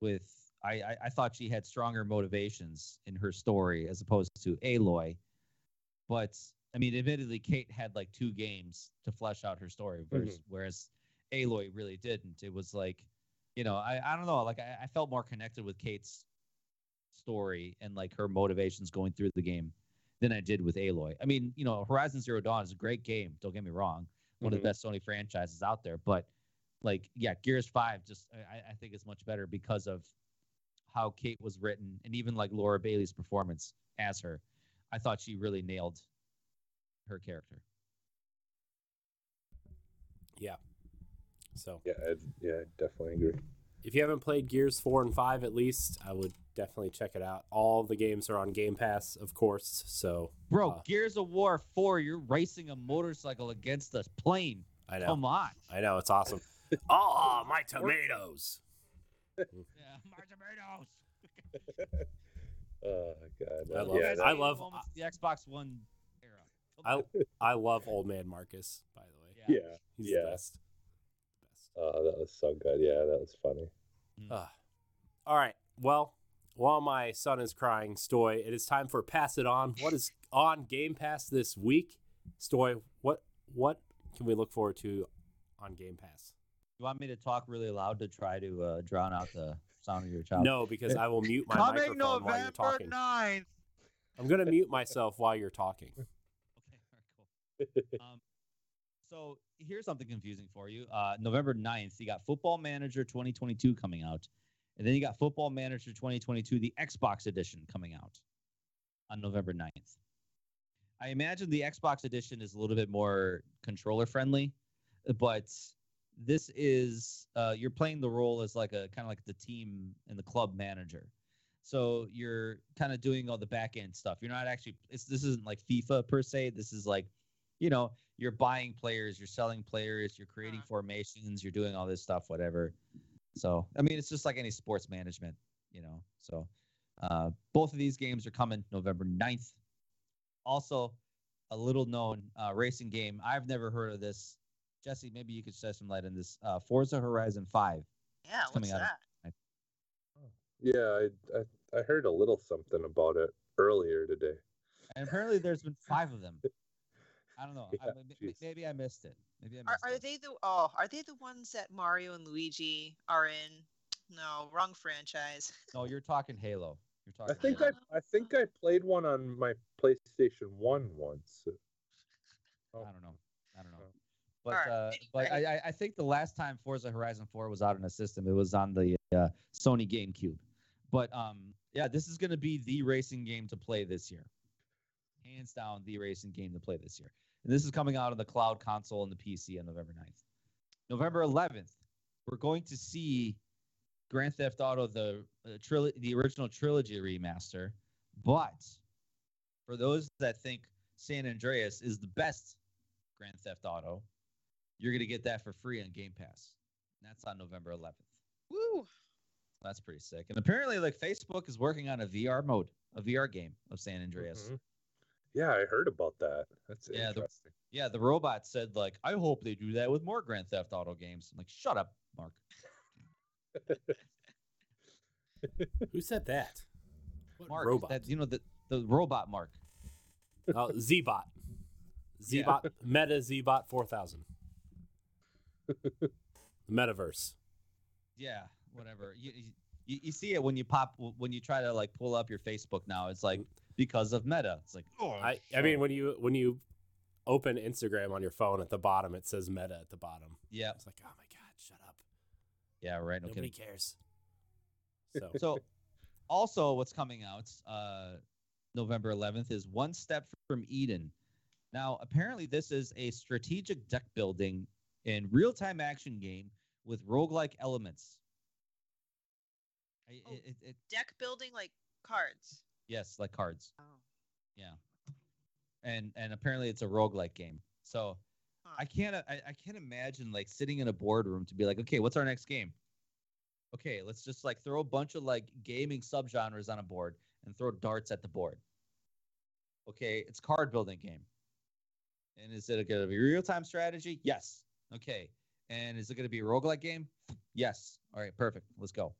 With I, I, I thought she had stronger motivations in her story as opposed to Aloy. But I mean, admittedly, Kait had like two games to flesh out her story, mm-hmm. vers- whereas Aloy really didn't. It was like you know, I, I don't know. Like I, I felt more connected with Kait's story and like her motivations going through the game than I did with Aloy. I mean, you know, Horizon Zero Dawn is a great game. Don't get me wrong, one of the mm-hmm. best Sony franchises out there. But like, yeah, Gears Five just I, I think is much better because of how Kait was written and even like Laura Bailey's performance as her. I thought she really nailed her character. Yeah. So Yeah, I, yeah, I definitely agree. if you haven't played Gears 4 and 5 at least, I would definitely check it out. All the games are on Game Pass, of course. So Bro, Uh, Gears of War 4, you're racing a motorcycle against a plane. I know. Come on. I know. It's awesome. oh, [LAUGHS] my tomatoes. Yeah, [LAUGHS] my tomatoes. [LAUGHS] Oh god. I uh, love yeah, I love- moments the Xbox One era. I. I love Old Man Marcus, by the way. Yeah. yeah. He's Yeah. the best. Best. Oh, that was so good. Yeah, that was funny. Ah. all right. Well, while my son is crying, Stoy, it is time for Pass It On. What is on Game Pass this week? Stoy, what what can we look forward to on Game Pass? You want me to talk really loud to try to uh, drown out the sound of your child? No, because I will mute my Coming microphone while you're November talking. 9th. I'm gonna mute myself while you're talking. [LAUGHS] Okay, all right, cool. um, so here's something confusing for you. Uh, November 9th, you got Football Manager 2022 coming out. And then you got Football Manager 2022, the Xbox edition coming out on November 9th. I imagine the Xbox edition is a little bit more controller friendly, but this is uh, you're playing the role as like a kind of like the team and the club manager. So you're kind of doing all the back end stuff. You're not actually it's this isn't like FIFA per se. This is like, you know, you're buying players, you're selling players, you're creating Uh-huh. formations, you're doing all this stuff, whatever. So I mean it's just like any sports management, you know. So uh both of these games are coming November 9th. Also, a little known uh, racing game. I've never heard of this. Jesse, maybe you could shed some light on this. Uh, Forza Horizon 5. Yeah, It's coming what's out that? Yeah, I, I I heard a little something about it earlier today. And apparently there's been five of them. [LAUGHS] I don't know. I, Yeah, maybe, maybe I missed it. Maybe I Are, missed are it. they the oh are they the ones that Mario and Luigi are in? No, wrong franchise. [LAUGHS] No, you're talking Halo. You're talking. I think Halo. I I think I played one on my PlayStation One once. I don't know. I don't know. But Alright, uh, but. I, I- think the last time Forza Horizon 4 was out in a system, it was on the uh, Sony GameCube. But um, yeah, this is going to be the racing game to play this year. Hands down, the racing game to play this year. And this is coming out on the cloud console and the PC on November 9th. November 11th, we're going to see Grand Theft Auto the uh, the original trilogy remaster. But for those that think San Andreas is the best Grand Theft Auto, you're going to get that for free on Game Pass. And that's on November 11th. Woo! That's pretty sick. And apparently, like Facebook is working on a VR mode, a VR game of San Andreas. Mhm. Yeah, I heard about that. That's Yeah, the- Yeah, the robot said like, I hope they do that with more Grand Theft Auto games. I'm like, shut up, Mark. [LAUGHS] Who said that? What Mark, robot? that you know the the robot Mark. Oh, Zbot. [LAUGHS] Yeah. Zbot. Meta Zbot 4000. The Metaverse. Yeah, whatever. You, you you see it when you pop when you try to like pull up your Facebook now. It's like because of Meta. It's like oh, I, I mean, when you when you open Instagram on your phone at the bottom, it says Meta at the bottom. yeah, It's like, oh my god, shut up. yeah, right. No Nobody kidding. cares. [LAUGHS] So So, also, what's coming out uh, November 11th is One Step from Eden. Now, apparently, this is a strategic deck building and real time action game with roguelike elements. I- Oh. it- it- it- Deck building like cards. yes, like cards. Oh. Yeah. And and apparently it's a roguelike game. So Huh. I can't I, I can't imagine like sitting in a boardroom to be like, okay, what's our next game? Okay, let's just like throw a bunch of like gaming subgenres on a board and throw darts at the board. Okay, it's card building game. And is it going to be real time strategy? Yes. Okay. And is it going to be a roguelike game? Yes. All right, perfect. Let's go.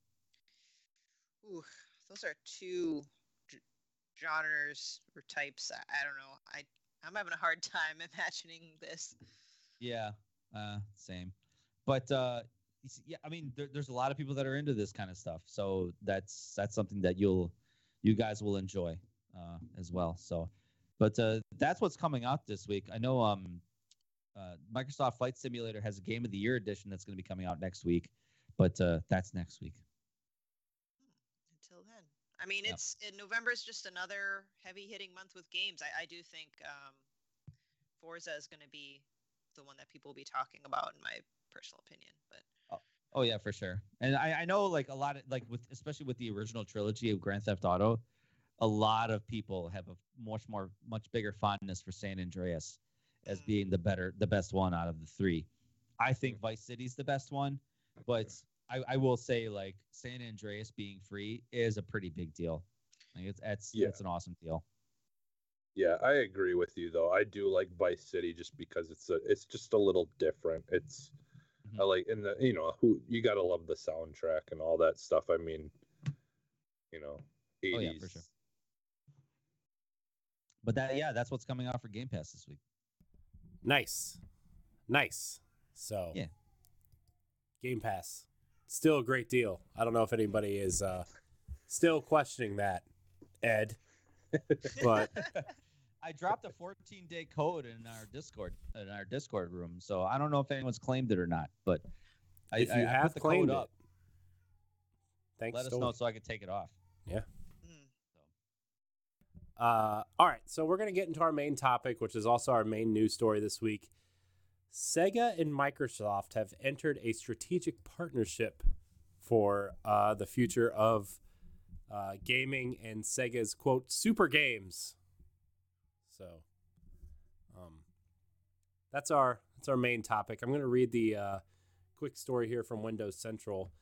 Ooh, those are two g- genres or types. I, I don't know. I I'm having a hard [LAUGHS] time imagining this. Yeah, uh, same. But uh, yeah, I mean, there, there's a lot of people that are into this kind of stuff, so that's that's something that you'll you guys will enjoy uh, as well. So, but uh, that's what's coming out this week. I know um, uh, Microsoft Flight Simulator has a Game of the Year edition that's going to be coming out next week, but uh, that's next week. Until then, I mean, Yep. it's in November is just another heavy hitting month with games. I, I do think um, Forza is going to be the one that people will be talking about, in my personal opinion. But Oh yeah, for sure. And I, I know like a lot of like with especially with the original trilogy of Grand Theft Auto, a lot of people have a much more much bigger fondness for San Andreas as being the better the best one out of the three. I think Vice City's the best one, but I, I will say like San Andreas being free is a pretty big deal. Like it's it's Yeah. it's an awesome deal. Yeah, I agree with you though. I do like Vice City just because it's a it's just a little different. It's I Mhm. like in the you know who you gotta love the soundtrack and all that stuff. I mean, you know, eighties. Oh, yeah, for sure. But that yeah, that's what's coming out for Game Pass this week. Nice, nice. So Yeah. Game Pass, still a great deal. I don't know if anybody is uh, still questioning that, Ed. [LAUGHS] But I dropped a 14 day code in our Discord in our Discord room, so I don't know if anyone's claimed it or not. But I, if I- you I have put the claimed code it, up, thanks. let us know so I can take it off. mm, Uh, all right, so we're going to get into our main topic, which is also our main news story this week. Sega and Microsoft have entered a strategic partnership for uh, the future of uh, gaming and Sega's quote super games. So, um, that's our that's our main topic. I'm going to read the uh, quick story here from Windows Central.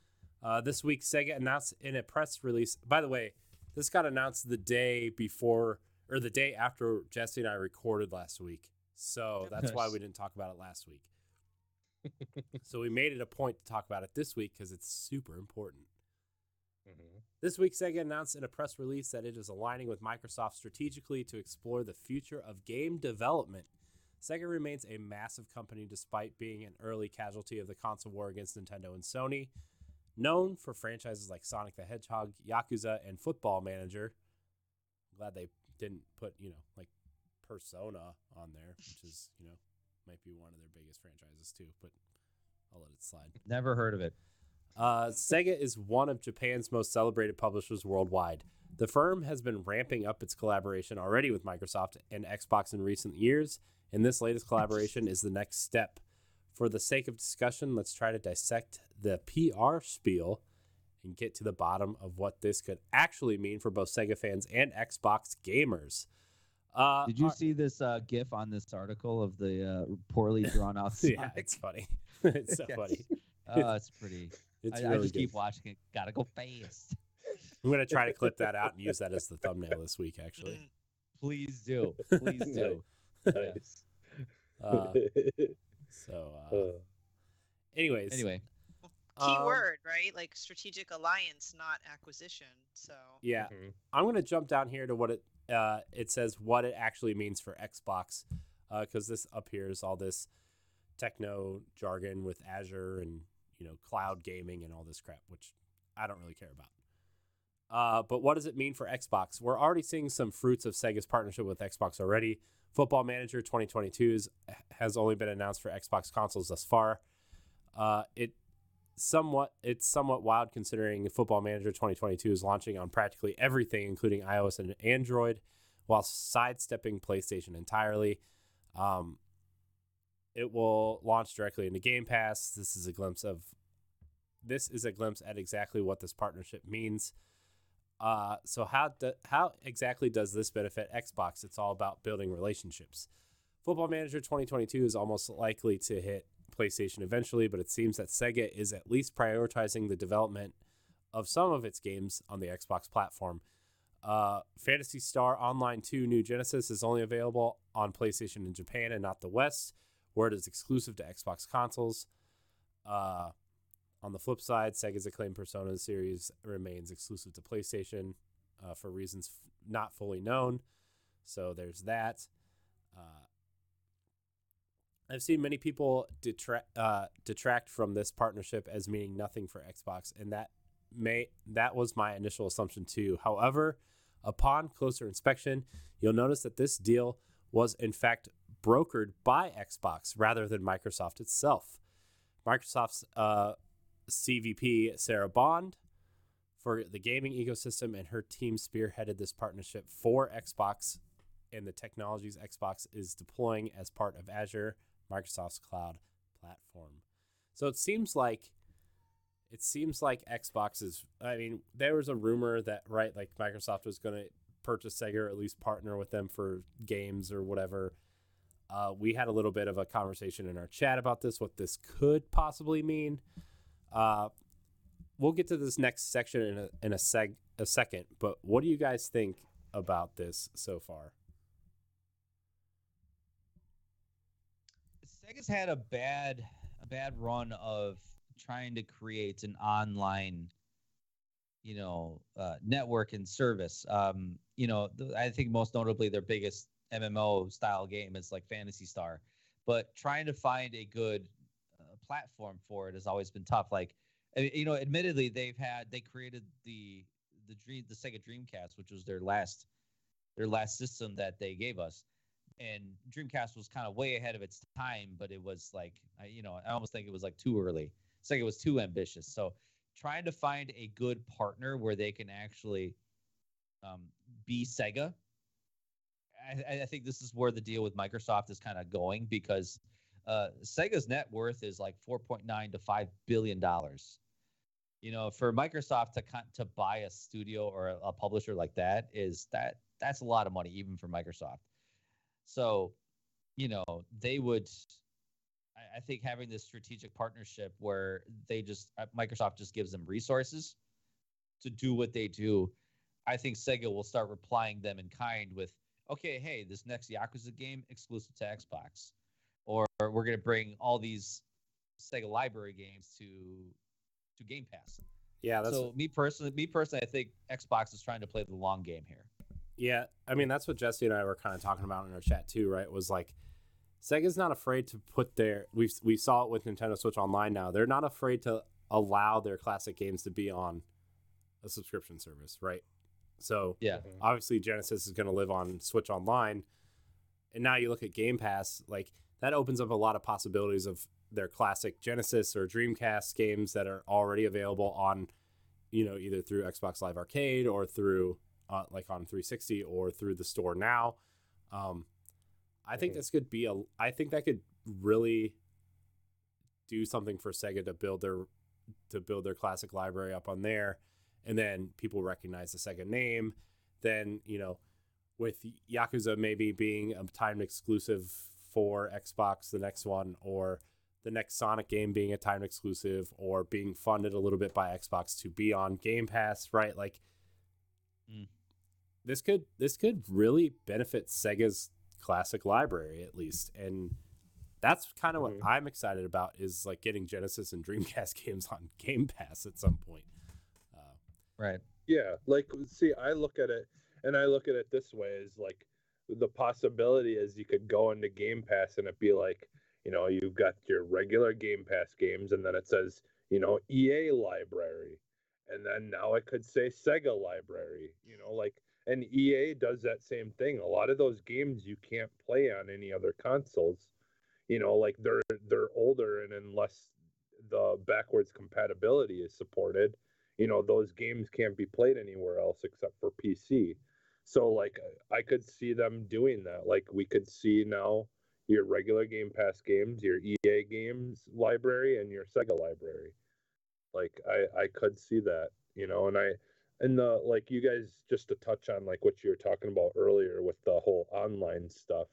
Uh, this week, Sega announced in a press release. By the way, this got announced the day before or the day after Jesse and I recorded last week. So that's why we didn't talk about it last week. [LAUGHS] so we made it a point to talk about it this week because it's super important. Mhm. This week, Sega announced in a press release that it is aligning with Microsoft strategically to explore the future of game development. Sega remains a massive company despite being an early casualty of the console war against Nintendo and Sony. Known for franchises like Sonic the Hedgehog, Yakuza, and Football Manager. glad they didn't put, you know, like Persona on there, which is, you know, might be one of their biggest franchises too, but I'll let it slide. Never heard of it. Uh, Sega is one of Japan's most celebrated publishers worldwide. The firm has been ramping up its collaboration already with Microsoft and Xbox in recent years, and this latest collaboration is the next step. For the sake of discussion, let's try to dissect the PR spiel and get to the bottom of what this could actually mean for both Sega fans and Xbox gamers. Uh, Did you uh, see this uh, GIF on this article of the uh, poorly drawn out? [LAUGHS] yeah, it's funny. [LAUGHS] it's so funny. [LAUGHS] Oh, it's pretty. It's I, I just good. keep watching it. Gotta go fast. I'm gonna try to clip that out and use that as the thumbnail this week. Actually. Please do. Please do. Nice. uh, so uh, Uh, anyways, Anyway, Key um, word, right? Like strategic alliance, not acquisition. So Yeah, mhm. I'm gonna jump down here to what it uh, it says what it actually means for Xbox, because this up here is all this techno jargon with Azure and you know cloud gaming and all this crap, which I don't really care about. Uh, but what does it mean for Xbox? We're already seeing some fruits of Sega's partnership with Xbox already. Football Manager 2022 is, has only been announced for Xbox consoles thus far. Uh, it somewhat it's somewhat wild considering Football Manager 2022 is launching on practically everything, including iOS and Android, while sidestepping PlayStation entirely. Um, it will launch directly into Game Pass. This is a glimpse of this is a glimpse at exactly what this partnership means. Uh, so how do, how exactly does this benefit Xbox? It's all about building relationships. Football Manager 2022 is almost likely to hit PlayStation eventually, but it seems that Sega is at least prioritizing the development of some of its games on the Xbox platform. Uh, Phantasy Star Online 2 New Genesis is only available on PlayStation in Japan and not the West, where it is exclusive to Xbox consoles. Uh, on the flip side, Sega's acclaimed Persona series remains exclusive to PlayStation uh, for reasons f- not fully known. So there's that. Uh, I've seen many people detract uh, detract from this partnership as meaning nothing for Xbox, and that may that was my initial assumption too. However, upon closer inspection, you'll notice that this deal was in fact brokered by Xbox rather than Microsoft itself. Microsoft's uh, CVP Sarah Bond for the gaming ecosystem and her team spearheaded this partnership for Xbox and the technologies Xbox is deploying as part of Azure, Microsoft's cloud platform. So it seems like it seems like Xbox is I mean, there was a rumor that right like Microsoft was going to purchase Sega or at least partner with them for games or whatever. Uh, we had a little bit of a conversation in our chat about this, what this could possibly mean. Uh, we'll get to this next section in a in a seg a second, but what do you guys think about this so far? Sega's had a bad a bad run of trying to create an online you know uh, network and service um you know th- i think most notably their biggest mmo style game is like phantasy star but trying to find a good platform for it has always been tough like you know admittedly they've had they created the the dream the sega dreamcast which was their last their last system that they gave us and Dreamcast was kind of way ahead of its time, but it was like, I, you know, I almost think it was like too early. It's like was too ambitious. So trying to find a good partner where they can actually um, be Sega. I, I think this is where the deal with Microsoft is kind of going because uh, Sega's net worth is like 4.9 to 5 billion dollars. You know, for Microsoft to to buy a studio or a, a publisher like that is that that's a lot of money even for Microsoft. So, you know, they would. I, I think having this strategic partnership where they just uh, Microsoft just gives them resources to do what they do. I think Sega will start replying them in kind with, okay, hey, this next Yakuza game exclusive to Xbox, or we're gonna bring all these Sega library games to to Game Pass. Yeah, that's so me personally, me personally, I think Xbox is trying to play the long game here. Yeah, I mean that's what Jesse and I were kind of talking about in our chat too, right? Was like Sega's not afraid to put their we we saw it with Nintendo Switch Online now. They're not afraid to allow their classic games to be on a subscription service, right? So Yeah. Mm-hmm. obviously Genesis is going to live on Switch Online, and now you look at Game Pass, like that opens up a lot of possibilities of their classic Genesis or Dreamcast games that are already available on, you know, either through Xbox Live Arcade or through uh, like on 360 or through the store now. Um, I think Mhm. this could be a. I think that could really do something for Sega to build their to build their classic library up on there, and then people recognize the Sega name. Then you know, with Yakuza maybe being a timed exclusive for Xbox, the next one, or the next Sonic game being a timed exclusive, or being funded a little bit by Xbox to be on Game Pass, right? Like, Mm. this could this could really benefit Sega's classic library at least, and that's kind of Mhm. what I'm excited about is like getting Genesis and Dreamcast [LAUGHS] games on Game Pass at some point. Uh, Right. Yeah, like see, I look at it and I look at it this way is like the possibility is you could go into Game Pass and it be like, you know, you've got your regular Game Pass games and then it says, you know, EA library. And then now it could say Sega library, you know, like and EA does that same thing. A lot of those games you can't play on any other consoles. You know, like they're they're older and unless the backwards compatibility is supported, you know those games can't be played anywhere else except for PC. So like I could see them doing that. Like we could see now your regular Game Pass games, your EA games library, and your Sega library. Like I I could see that, you know, and I and the like you guys just to touch on like what you were talking about earlier with the whole online stuff.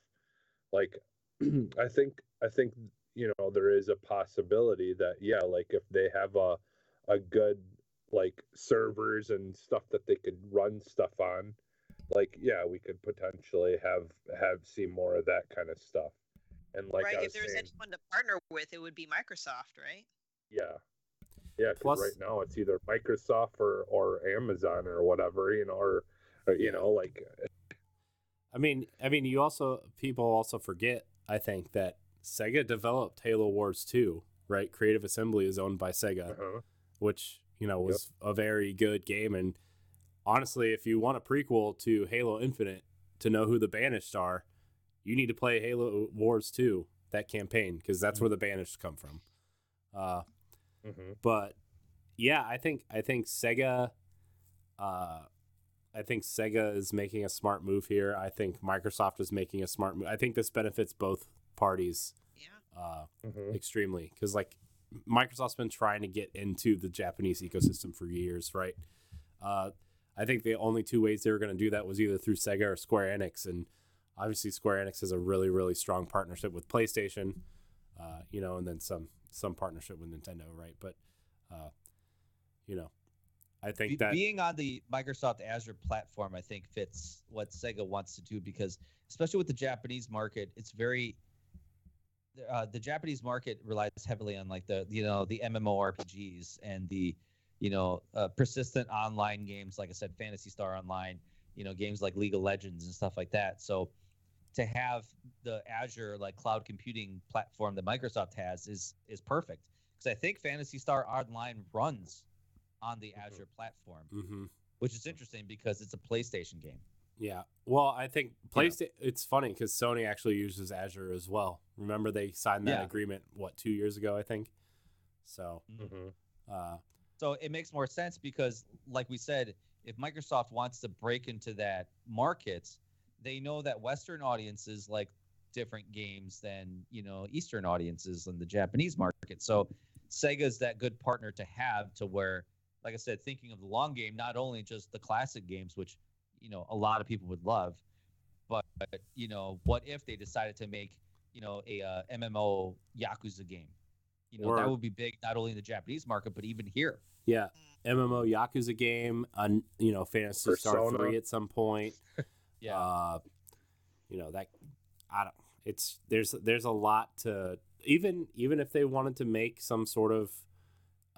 Like [CLEARS THROAT] I think I think you know there is a possibility that yeah, like if they have a a good like servers and stuff that they could run stuff on like yeah we could potentially have have see more of that kind of stuff and like right? If there's saying, anyone to partner with, it would be Microsoft, right? yeah yeah 'cause Plus- right now it's either microsoft or or amazon or whatever you know or, or you know like I mean, I mean, you also people also forget. I think that Sega developed Halo Wars 2, right? Creative Assembly is owned by Sega, uh-huh. which you know was a very good game. And honestly, if you want a prequel to Halo Infinite to know who the Banished are, you need to play Halo Wars 2, that campaign, because that's where the Banished come from. Uh, hmm but yeah, I think I think Sega, uh, I think Sega is making a smart move here. I think Microsoft is making a smart move. I think this benefits both parties Yeah. uh, hmm extremely because like Microsoft's been trying to get into the Japanese ecosystem for years, right? I think the only two ways they were going to do that was either through Sega or Square Enix, and obviously Square Enix has a really really strong partnership with PlayStation, uh, you know, and then some some partnership with Nintendo, right? But uh, you know, I think Be- that being on the Microsoft Azure platform, I think fits what Sega wants to do because, especially with the Japanese market, it's very. Uh, the Japanese market relies heavily on like the you know the MMORPGs and the you know uh, persistent online games like I said Phantasy Star Online you know games like League of Legends and stuff like that so to have the Azure like cloud computing platform that Microsoft has is is perfect because I think Phantasy Star Online runs on the Mhm. Azure platform, hmm which is interesting because it's a PlayStation game. Yeah. Well, I think PlayStation. It's funny because Sony actually uses Azure as well. Remember they signed that Yeah. agreement what two years ago, I think. So, hmm uh, So it makes more sense because, like we said, if Microsoft wants to break into that market, they know that Western audiences like different games than you know Eastern audiences in the Japanese market. So Sega's that good partner to have to where, like I said, thinking of the long game, not only just the classic games, which you know a lot of people would love, but you know what if they decided to make you know a uh, MMO Yakuza game? You know that would be big not only in the Japanese market but even here. Yeah, MMO Yakuza game, un, you know, Phantasy Star three at some point. [LAUGHS] Yeah. Uh, you know that I don't. It's there's there's a lot to even even if they wanted to make some sort of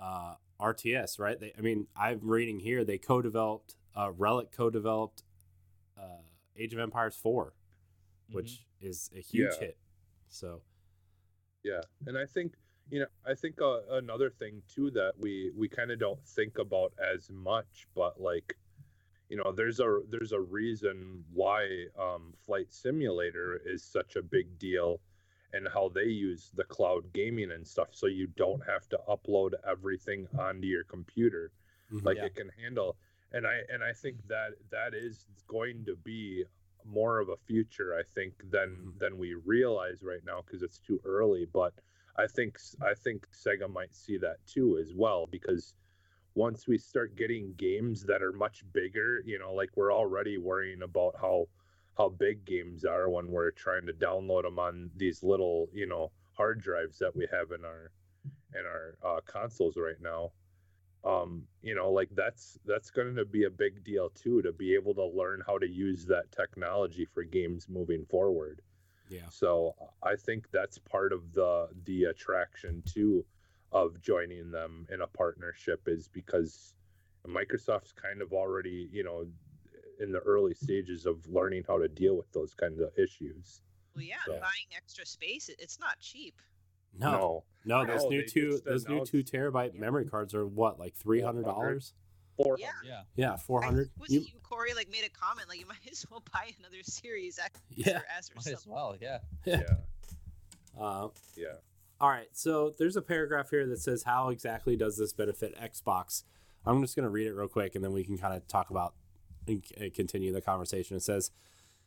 uh, RTS, right? They, I mean, I'm reading here they co-developed uh, Relic co-developed uh, Age of Empires 4 which is a huge Yeah. hit. So Yeah, and I think you know I think uh, another thing too that we we kind of don't think about as much, but like you know there's a there's a reason why um, flight simulator is such a big deal and how they use the cloud gaming and stuff so you don't have to upload everything onto your computer Mhm. like Yeah. it can handle and i and i think that that is going to be more of a future i think than Mhm. than we realize right now because it's too early but i think i think sega might see that too as well because once we start getting games that are much bigger you know like we're already worrying about how how big games are when we're trying to download them on these little you know hard drives that we have in our in our uh, consoles right now. Um you know like that's that's going to be a big deal too to be able to learn how to use that technology for games moving forward yeah. so i think that's part of the the attraction too of joining them in a partnership is because microsoft's kind of already you know in the early stages of learning how to deal with those kinds of issues Well, yeah, So- buying extra space, it's not cheap. No, no, those No, new two, just those new two terabyte memory cards are what, like three hundred dollars? 400 Yeah. Yeah. Yeah, four I- hundred. Was it you, Corey? Like made a comment like you [LAUGHS] might as well buy another Series X Yeah. or S or Might as well. Yeah. yeah Uh, yeah All right, so there's a paragraph here that says how exactly does this benefit Xbox? I'm just going to read it real quick and then we can kind of talk about and continue the conversation. It says,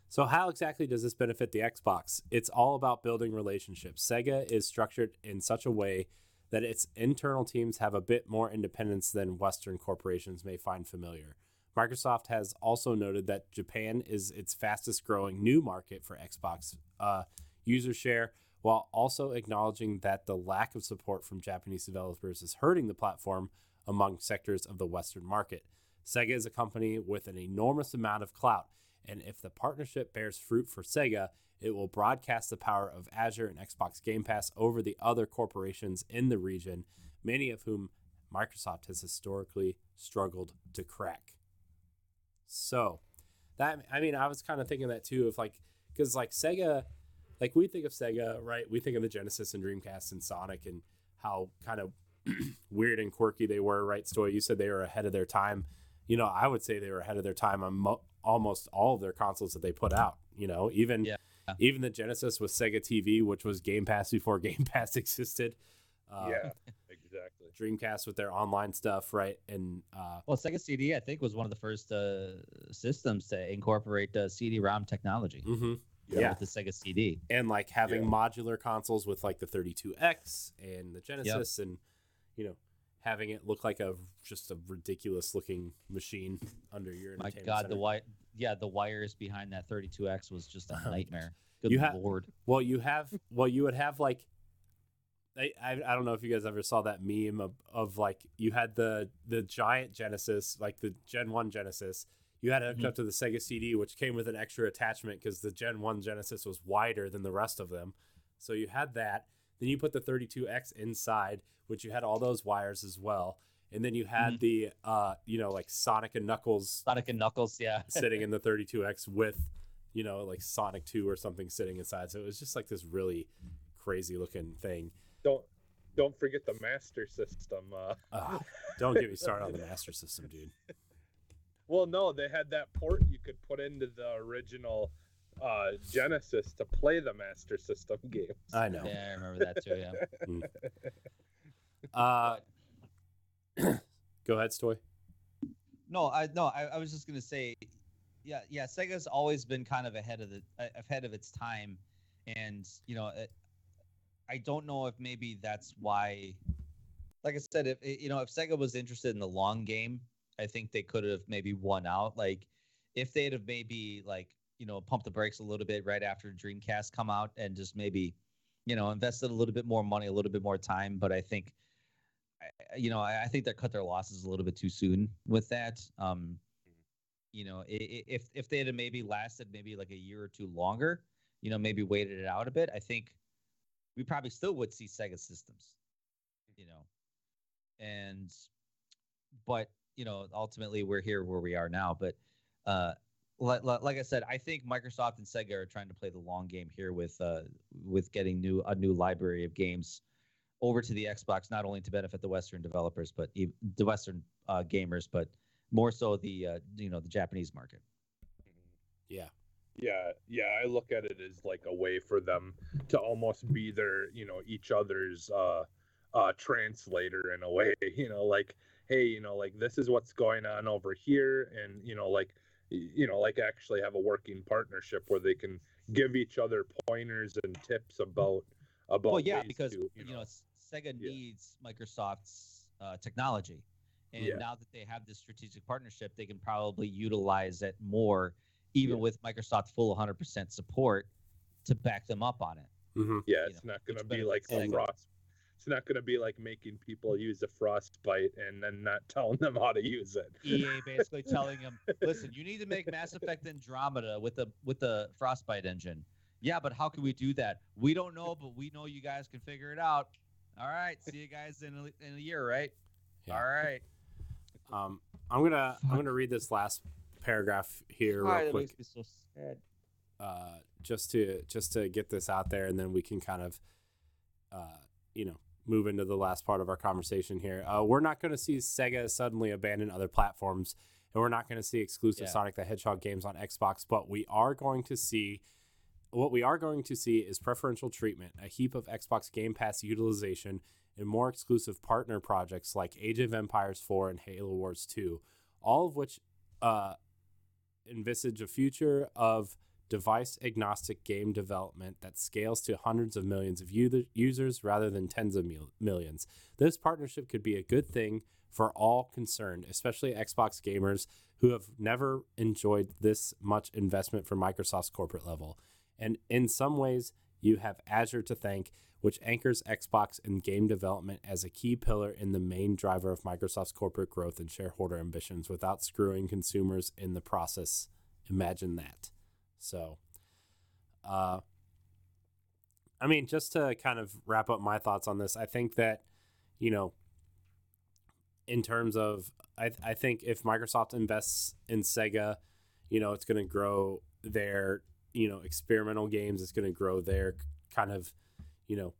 so how exactly does this benefit the Xbox? It's all about building relationships. Sega is structured in such a way that its internal teams have a bit more independence than Western corporations may find familiar. Microsoft has also noted that Japan is its fastest growing new market for Xbox uh, user share, while also acknowledging that the lack of support from Japanese developers is hurting the platform among sectors of the Western market. Sega is a company with an enormous amount of clout, and if the partnership bears fruit for Sega, it will broadcast the power of Azure and Xbox Game Pass over the other corporations in the region, many of whom Microsoft has historically struggled to crack. So, that I mean, I was kind of thinking that too, if like, because like Sega, like we think of Sega, right? We think of the Genesis and Dreamcast and Sonic and how kind of [CLEARS THROAT] weird and quirky they were, right? Stoy, you said they were ahead of their time. You know, I would say they were ahead of their time on mo- almost all of their consoles that they put out. You know, even Yeah. Even the Genesis was Sega TV, which was Game Pass before [LAUGHS] Game Pass existed. Uh, yeah [LAUGHS] exactly Dreamcast with their online stuff, right? And uh, Well, Sega CD, I think, was one of the first uh, systems to incorporate uh, CD-ROM technology mhm. with Yeah. the Sega CD. and like having Yeah. modular consoles with like the 32X and the Genesis and you know having it look like a just a ridiculous looking machine under your My entertainment God, center. the wi- yeah, the wires behind that 32X was just a nightmare. Good You ha- lord. Well, you have well you would have like I, I I don't know if you guys ever saw that meme of, of like you had the the giant Genesis like the Gen 1 Genesis you had it hooked Mhm. up to the Sega CD which came with an extra attachment because the Gen 1 Genesis was wider than the rest of them so you had that then you put the 32X inside which you had all those wires as well and then you had the uh you know like Sonic and Knuckles Sonic and Knuckles, yeah. [LAUGHS] sitting in the 32X with, you know, like Sonic 2 or something sitting inside. So it was just like this really crazy looking thing. don't don't forget the master system uh Ugh, [LAUGHS] don't get me started on the Master System, dude. [LAUGHS] Well, no, they had that port you could put into the original uh, Genesis to play the Master System games. I know. Yeah, I remember that too. Yeah. Uh, go ahead, Stoy. No, I no, I, I was just gonna say, yeah, yeah. Sega's always been kind of ahead of the ahead of its time, and you know, it, I don't know if maybe that's why. Like I said, if you know, if Sega was interested in the long game, I think they could have maybe won out. Like, if they'd have maybe like you know pumped the brakes a little bit right after Dreamcast come out and just maybe, you know, invested a little bit more money, a little bit more time. But I think you know, I, I think they cut their losses a little bit too soon with that. Um, you know, if if they had maybe lasted maybe like a year or two longer, you know, maybe waited it out a bit, I think we probably still would see Sega systems. You know, and but you know, ultimately we're here where we are now. But uh, like, like I said, I think Microsoft and Sega are trying to play the long game here with uh, with getting new a new library of games over to the Xbox, not only to benefit the Western developers, but ev- the Western uh, gamers, but more so the uh, you know the Japanese market. Yeah. Yeah, yeah, I look at it as like a way for them to almost be their, you know, each other's uh uh translator in a way, [LAUGHS] you know, like hey, you know, like this is what's going on over here and you know, like you know, like actually have a working partnership where they can give each other pointers and tips about about Well, yeah, because to, you know S- Sega Yeah. needs Microsoft's uh, technology, and Yeah. now that they have this strategic partnership, they can probably utilize it more, even Yeah. with Microsoft's full 100% support to back them up on it. hmm yeah, you it's know, not going to be like a frost it's not going to be like making people use a frostbite and then not [LAUGHS] telling them how to use it. EA basically [LAUGHS] telling them, "Listen, you need to make Mass Effect Andromeda with the with the Frostbite engine." Yeah, but how can we do that? We don't know, but we know you guys can figure it out. All right, see you guys in a, in a year, right? Yeah. All right. Um, I'm gonna I'm gonna read this last paragraph here God, real that quick, makes me so sad. uh, just to just to get this out there, and then we can kind of, uh, you know, move into the last part of our conversation here. Uh, we're not going to see Sega suddenly abandon other platforms, and we're not going to see exclusive Yeah. Sonic the Hedgehog games on Xbox, but we are going to see. What we are going to see is preferential treatment, a heap of Xbox Game Pass utilization, and more exclusive partner projects like Age of Empires 4 and Halo Wars 2, all of which uh, envisage a future of device agnostic game development that scales to hundreds of millions of u- users rather than tens of mil- millions. This partnership could be a good thing for all concerned, especially Xbox gamers who have never enjoyed this much investment from Microsoft's corporate level. And in some ways, you have Azure to thank, which anchors Xbox in game development as a key pillar in the main driver of Microsoft's corporate growth and shareholder ambitions without screwing consumers in the process. Imagine that. So, uh, I mean, just to kind of wrap up my thoughts on this, I think that, you know, in terms of, I, I think if Microsoft invests in Sega, you know, it's going to grow their, you know, experimental games. It's going to grow their kind of, you know,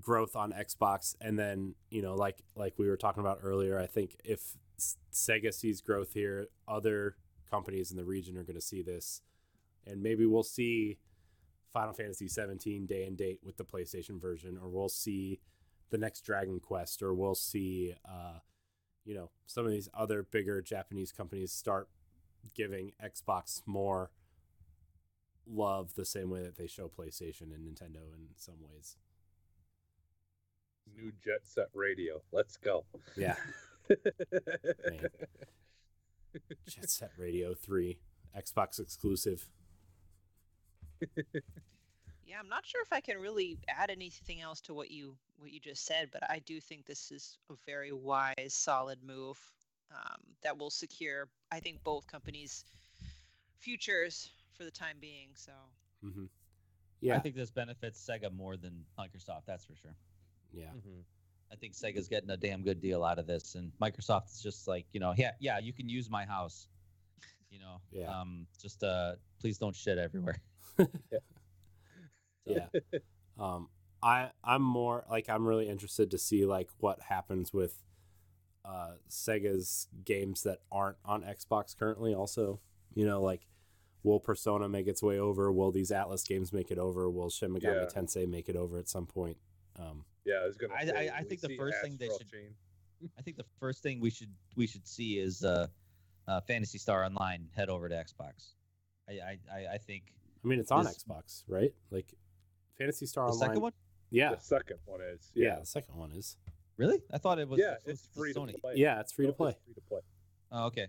growth on Xbox. And then, you know, like, like we were talking about earlier, I think if Sega sees growth here, other companies in the region are going to see this. And maybe we'll see Final Fantasy 17 day and date with the PlayStation version, or we'll see the next Dragon Quest, or we'll see, uh, you know, some of these other bigger Japanese companies start giving Xbox more love the same way that they show PlayStation and Nintendo in some ways. New Jet Set Radio. Let's go. Yeah. [LAUGHS] Jet Set Radio 3, Xbox exclusive. Yeah, I'm not sure if I can really add anything else to what you what you just said, but I do think this is a very wise, solid move um, that will secure, I think, both companies' futures for the time being. So hmm I think this benefits Sega more than Microsoft. That's for sure. Yeah. Mhm. I think Sega's getting a damn good deal out of this, and Microsoft is just like, you know, yeah, yeah, you can use my house. You know, Yeah. um, just uh, please don't shit everywhere. [LAUGHS] yeah um i i'm more like i'm really interested to see like what happens with uh sega's games that aren't on xbox currently also you know like will persona make its way over will these Atlus games make it over will shin megami Yeah. tensei make it over at some point um Yeah, I was gonna. I- say, I- I we think the see first thing they should- Chain. [LAUGHS] I think the first thing we should we should see is uh, uh, Phantasy Star Online head over to Xbox. I I, I, I think i mean it's on This- xbox right like phantasy star the online second one. yeah The second one is. yeah Yeah. the second one is Really? I thought it was. Yeah, exclusive it's to free to Sony. play. yeah it's free to play Free to play. Oh, okay.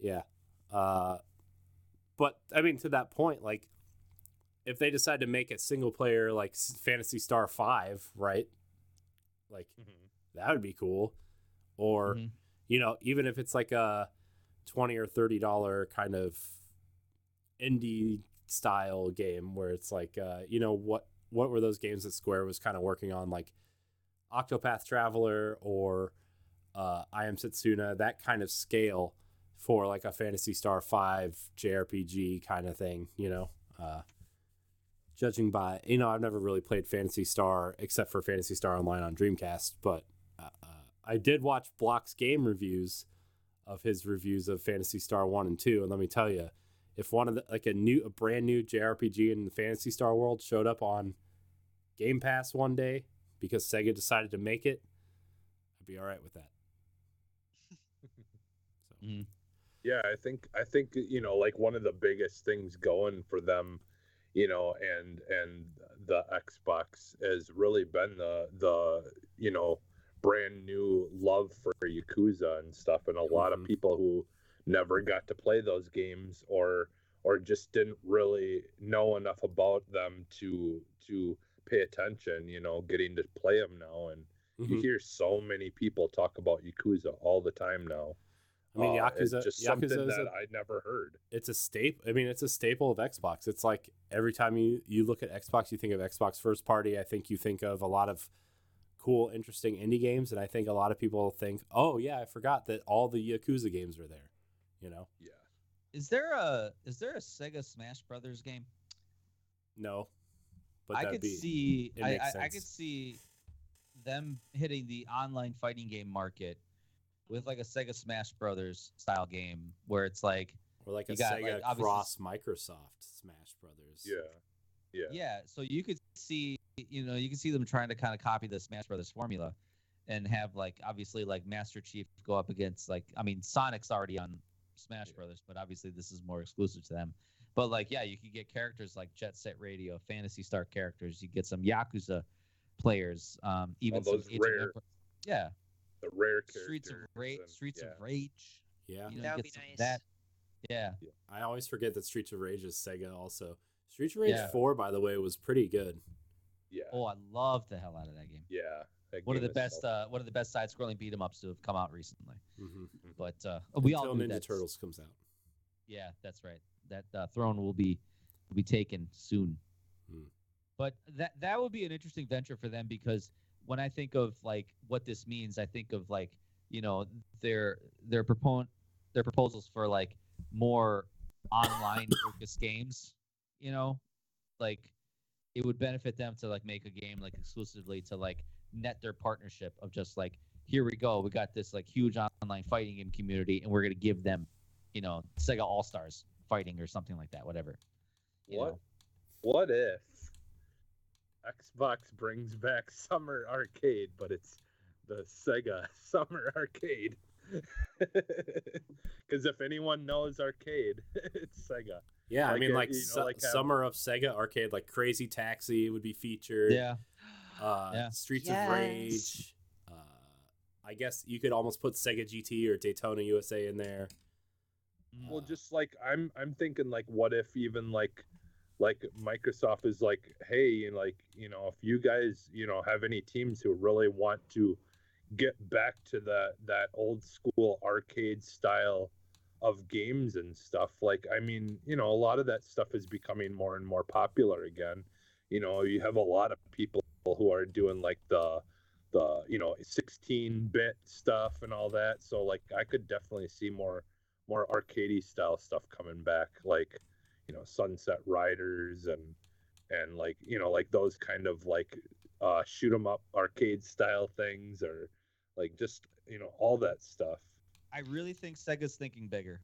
Yeah. Uh, but I mean, to that point, like, if they decide to make a single player, like Phantasy Star 5, right? Like, that would be cool. Or, Mhm. you know, even if it's like a 20 or $30 kind of indie style game where it's like, uh, you know, what, what were those games that Square was kind of working on? Like Octopath Traveler or uh, I Am Setsuna, that kind of scale for like a Phantasy Star 5 JRPG kind of thing, you know. Uh, judging by, you know, I've never really played Phantasy Star except for Phantasy Star Online on Dreamcast, but uh, uh, I did watch Block's game reviews of his reviews of Phantasy Star 1 and 2, and let me tell you, if one of the like a new a brand new JRPG in the Phantasy Star world showed up on Game Pass one day because Sega decided to make it, I'd be all right with that. [LAUGHS] so, Mhm. Yeah, I think I think you know like one of the biggest things going for them, you know, and and the Xbox has really been the the you know brand new love for Yakuza and stuff, and a lot of Mhm. people who never got to play those games or or just didn't really know enough about them to to pay attention, you know, getting to play them now and you mhm. hear so many people talk about Yakuza all the time now. I mean, Uh, Yakuza, it's just Yakuza something is that a, I never heard. it's a staple. I mean, it's a staple of Xbox. It's like every time you you look at Xbox, you think of Xbox first party. I think you think of a lot of cool, interesting indie games, and I think a lot of people think, "Oh yeah, I forgot that all the Yakuza games are there." You know, Yeah. Is there a is there a Sega Smash Brothers game? no, but I could be see I, I, I could see them hitting the online fighting game market with like a Sega Smash Brothers style game where it's like or like a got, Sega like, cross Microsoft Smash Brothers. Yeah. Yeah. yeah so you could see you know you can see them trying to kind of copy the smash brothers formula and have like obviously like master chief go up against like i mean sonic's already on smash Yeah. brothers but obviously this is more exclusive to them but like yeah you could get characters like jet set radio phantasy star characters you get some yakuza players um even some those Age rare Empires- yeah The rare streets of rage and- streets yeah. of rage yeah. you know that would be nice. that yeah I always forget that Streets of Rage is Sega. Also, Streets of Rage Yeah. Four, by the way, was pretty good. Yeah. oh i love the hell out of that game Yeah. that one of game the is best so- uh one of the best side scrolling beat 'em ups to have come out recently Mm-hmm. but uh we all Until knew Ninja that's- Turtles comes out. Yeah, that's right. That uh, throne will be will be taken soon. Hmm. But that that would be an interesting venture for them because when I think of like what this means, I think of like you know their their proponent their proposals for like more online focused games. You know, like it would benefit them to like make a game like exclusively to like net their partnership of just like here we go, we got this like huge online fighting game community, and we're gonna give them you know, Sega All Stars fighting or something like that, whatever. you What? know. What if Xbox brings back [LAUGHS] Summer Arcade, but it's the Sega [LAUGHS] Summer Arcade? [LAUGHS] Because if anyone knows arcade, it's Sega. Yeah, I mean, a- like, you know, su- like have- Summer of Sega Arcade, like Crazy Taxi would be featured. Yeah. Uh, Yeah. Streets Yes. of Rage. Uh, I guess you could almost put Sega GT or Daytona USA in there. Well, just like I'm, I'm thinking like, what if even like, like Microsoft is like, hey, and like you know, if you guys, you know, have any teams who really want to get back to that that old school arcade style of games and stuff, like I mean, you know, a lot of that stuff is becoming more and more popular again. You know, you have a lot of people who are doing like the the you know 16 bit stuff and all that so like i could definitely see more more arcadey style stuff coming back like you know sunset riders and and like you know like those kind of like uh shoot 'em up arcade style things or like just you know all that stuff I really think Sega's thinking bigger.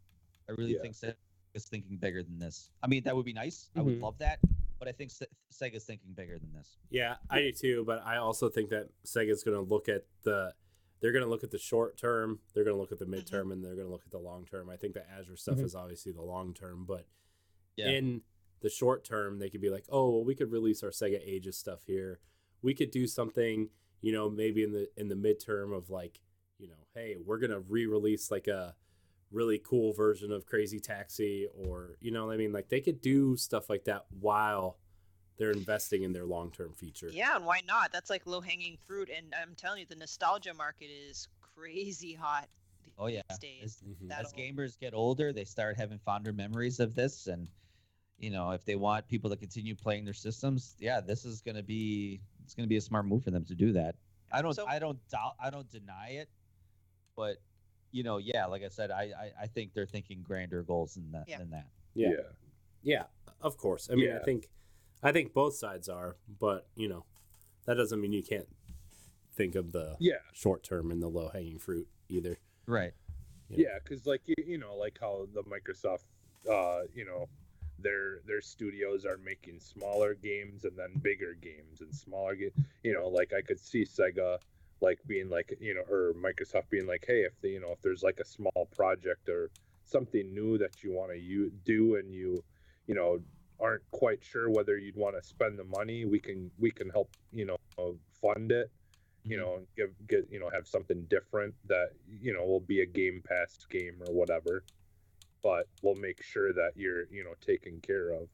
I really Yeah. think Sega's thinking bigger than this. I mean, that would be nice. I would Mhm. love that, but I think Se- Sega's thinking bigger than this. Yeah, I do too, but I also think that Sega's going to look at the they're going to look at the short term, they're going to look at the midterm, and they're going to look at the long term. I think the Azure stuff Mhm. is obviously the long term, but Yeah. in the short term, they could be like, "Oh, well, we could release our Sega Ages stuff here. We could do something, you know, maybe in the in the midterm of like, you know, hey, we're going to re-release like a really cool version of Crazy Taxi or, you know, what I mean, like they could do stuff like that while they're investing in their long-term feature. Yeah, and why not? That's like low hanging fruit. And I'm telling you, the nostalgia market is crazy hot Oh yeah. these days. As, Mhm. as gamers get older, they start having fonder memories of this, and you know, if they want people to continue playing their systems, yeah, this is gonna be it's gonna be a smart move for them to do that. I don't So- I don't doubt I don't deny it, but you know, yeah, like I said, I I, I think they're thinking grander goals than that Yeah. than that. Yeah. Yeah, of course. I mean, I think I think both sides are, but you know, that doesn't mean you can't think of the yeah short term and the low hanging fruit either. Right. you know. Yeah, because like you, you know, like how the Microsoft uh, you know, their their studios are making smaller games and then bigger games and smaller games. You know, like I could see Sega like being like you know or Microsoft being like, hey, if they, you know if there's like a small project or something new that you want to you do and you you know aren't quite sure whether you'd want to spend the money, we can we can help you know fund it. You mm-hmm. know, give get you know have something different that you know will be a Game Pass game or whatever, but we'll make sure that you're you know taken care of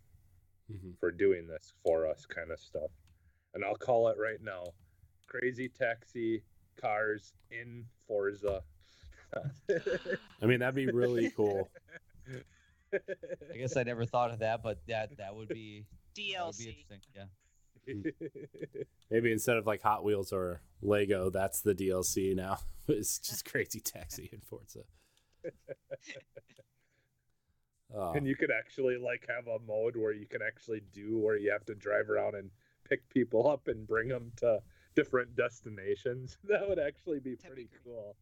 Mhm. for doing this for us kind of stuff. And I'll call it right now. Crazy Taxi cars in Forza. I mean, that'd be really cool. I guess I never thought of that, but that that would be that would be DLC. interesting. Yeah. Maybe instead of like Hot Wheels or Lego, that's the DLC now. [LAUGHS] it's just Crazy Taxi in Forza. Oh, and you could actually like have a mode where you can actually do where you have to drive around and pick people up and bring them to different destinations. [LAUGHS] That would actually be pretty cool.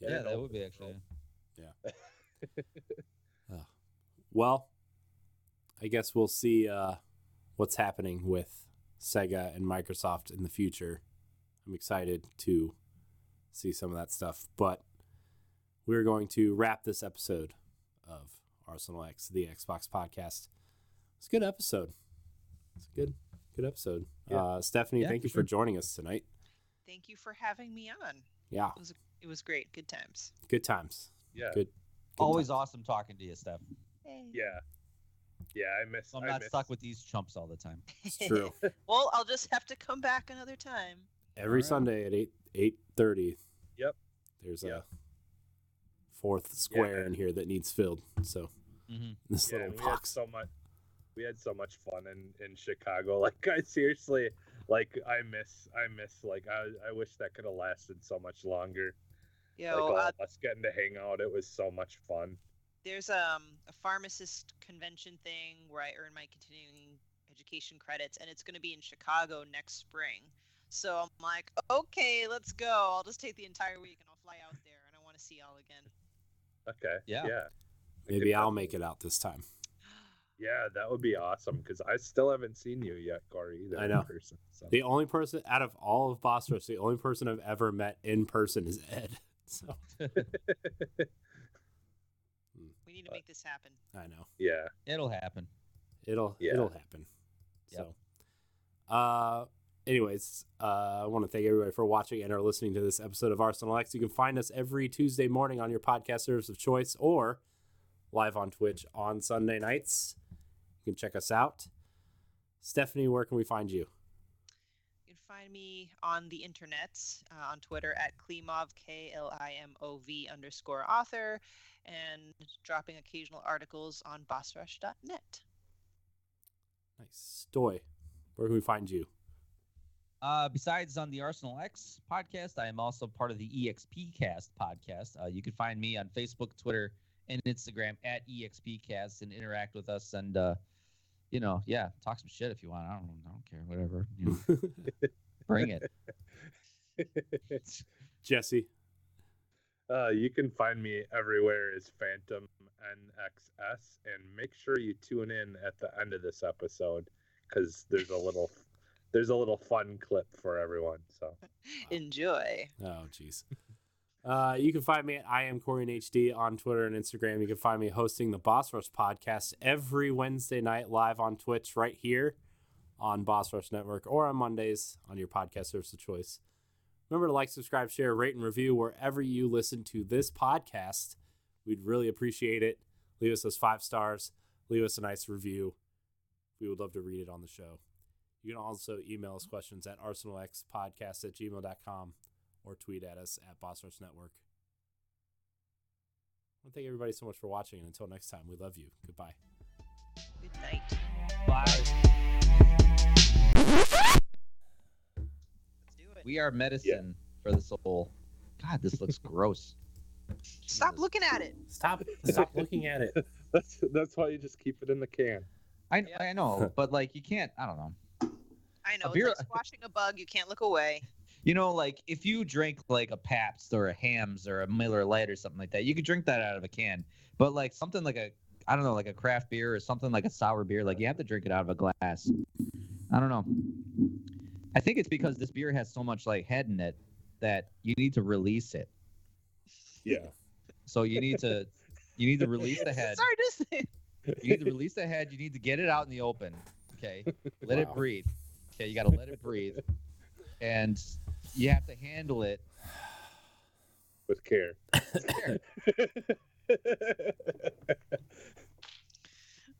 Yeah, Yeah, that would be actually. Yeah. [LAUGHS] Well, I guess we'll see uh, what's happening with Sega and Microsoft in the future. I'm excited to see some of that stuff, but we're going to wrap this episode of Arsenal X, the Xbox podcast. It's a good episode. It's a good, good episode. Yeah. Uh, Stephanie, Yeah, thank for you sure. for joining us tonight. Thank you for having me on. Yeah, It was it was great. Good times. good times. Yeah. Good. good Always times. awesome talking to you, Steph. Hey. Yeah. Yeah, I miss I'm I not miss, stuck with these chumps all the time. [LAUGHS] [LAUGHS] It's true. well, I'll just have to come back another time. Every Alright. Sunday at eight eight thirty. Yep. There's Yep. a fourth square Yeah. in here that needs filled. So Mm-hmm. this yeah, little we had box. so much we had so much fun in in Chicago. [LAUGHS] Like I seriously like I miss I miss like I I wish that could have lasted so much longer. Yeah, like all uh, us getting to hang out. It was so much fun. there's um a pharmacist convention thing where I earn my continuing education credits, and it's going to be in Chicago next spring. So I'm like, okay, let's go. I'll just take the entire week and I'll fly out there, and I want to see y'all again. Okay. Yeah. Yeah. I Maybe I'll definitely- make it out this time. Yeah, that would be awesome because I still haven't seen you yet, Corey. Either I in know. person. So. The only person out of all of Boss Rush, the only person I've ever met in person is Ed. [LAUGHS] So [LAUGHS] We need to make this happen. I know yeah. It'll happen. it'll Yeah. it'll happen. Yep. So, uh, anyways, uh, I want to thank everybody for watching and or listening to this episode of Arsenal X. You can find us every Tuesday morning on your podcast service of choice or live on Twitch on Sunday nights. You can check us out. Stephanie, where can we find you? You can find me on the internet uh, on Twitter at Klimov K L I M O V underscore author, and dropping occasional articles on bossrush.net. Nice. Stoy, where can we find you? Uh, besides on the Arsenal X podcast, I am also part of the EXP Cast podcast. Uh, you can find me on Facebook, Twitter, and Instagram at EXPcast and interact with us. And uh, you know, yeah, talk some shit if you want. I don't, I don't care, whatever. You know, [LAUGHS] bring it. [LAUGHS] Jesse. Uh, you can find me everywhere as Phantom NXS, and make sure you tune in at the end of this episode because there's a little there's a little fun clip for everyone. So Enjoy. Oh, jeez. Uh, you can find me at I am Corey HD on Twitter and Instagram. You can find me hosting the Boss Rush podcast every Wednesday night live on Twitch right here on Boss Rush Network or on Mondays on your podcast service of choice. Remember to like, subscribe, share, rate, and review wherever you listen to this podcast. We'd really appreciate it. Leave us those five stars. Leave us a nice review. We would love to read it on the show. You can also email us questions at arsenalxpodcast at gmail.com or tweet at us at Boss Rush Network. I want to thank everybody so much for watching. And until next time, we love you. Goodbye. Good night. Bye. Let's do it. We are medicine for the soul. God, this looks [LAUGHS] gross. Stop looking at it. Stop stop looking at it. [LAUGHS] that's that's why you just keep it in the can. I I know, but like you can't. I don't know. I know. beer- It's like squashing a bug. You can't look away. You know, like if you drink like a Pabst or a Hamm's or a Miller Lite or something like that, you could drink that out of a can. But like something like a I don't know, like a craft beer or something like a sour beer. Like you have to drink it out of a glass. I don't know. I think it's because this beer has so much like head in it that you need to release it. Yeah. So you need to you need to release the head. Sorry to say. You need to release the head. You need to get it out in the open. Okay. [LAUGHS] Let it breathe. Okay. You got to let it breathe. And you have to handle it. With care. Care. [LAUGHS]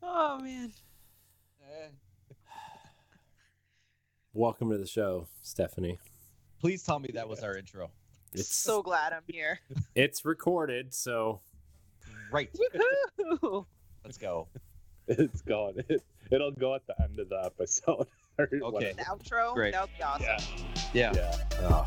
Oh man. Eh. Welcome to the show, Stephanie. Please tell me that was our intro. It's So glad I'm here. [LAUGHS] it's recorded, so Right. Let's go. it's gone. It, it'll go at the end of the episode. Or Okay. whatever. The outro. Great. That would be awesome. Yeah. Yeah. Yeah. oh,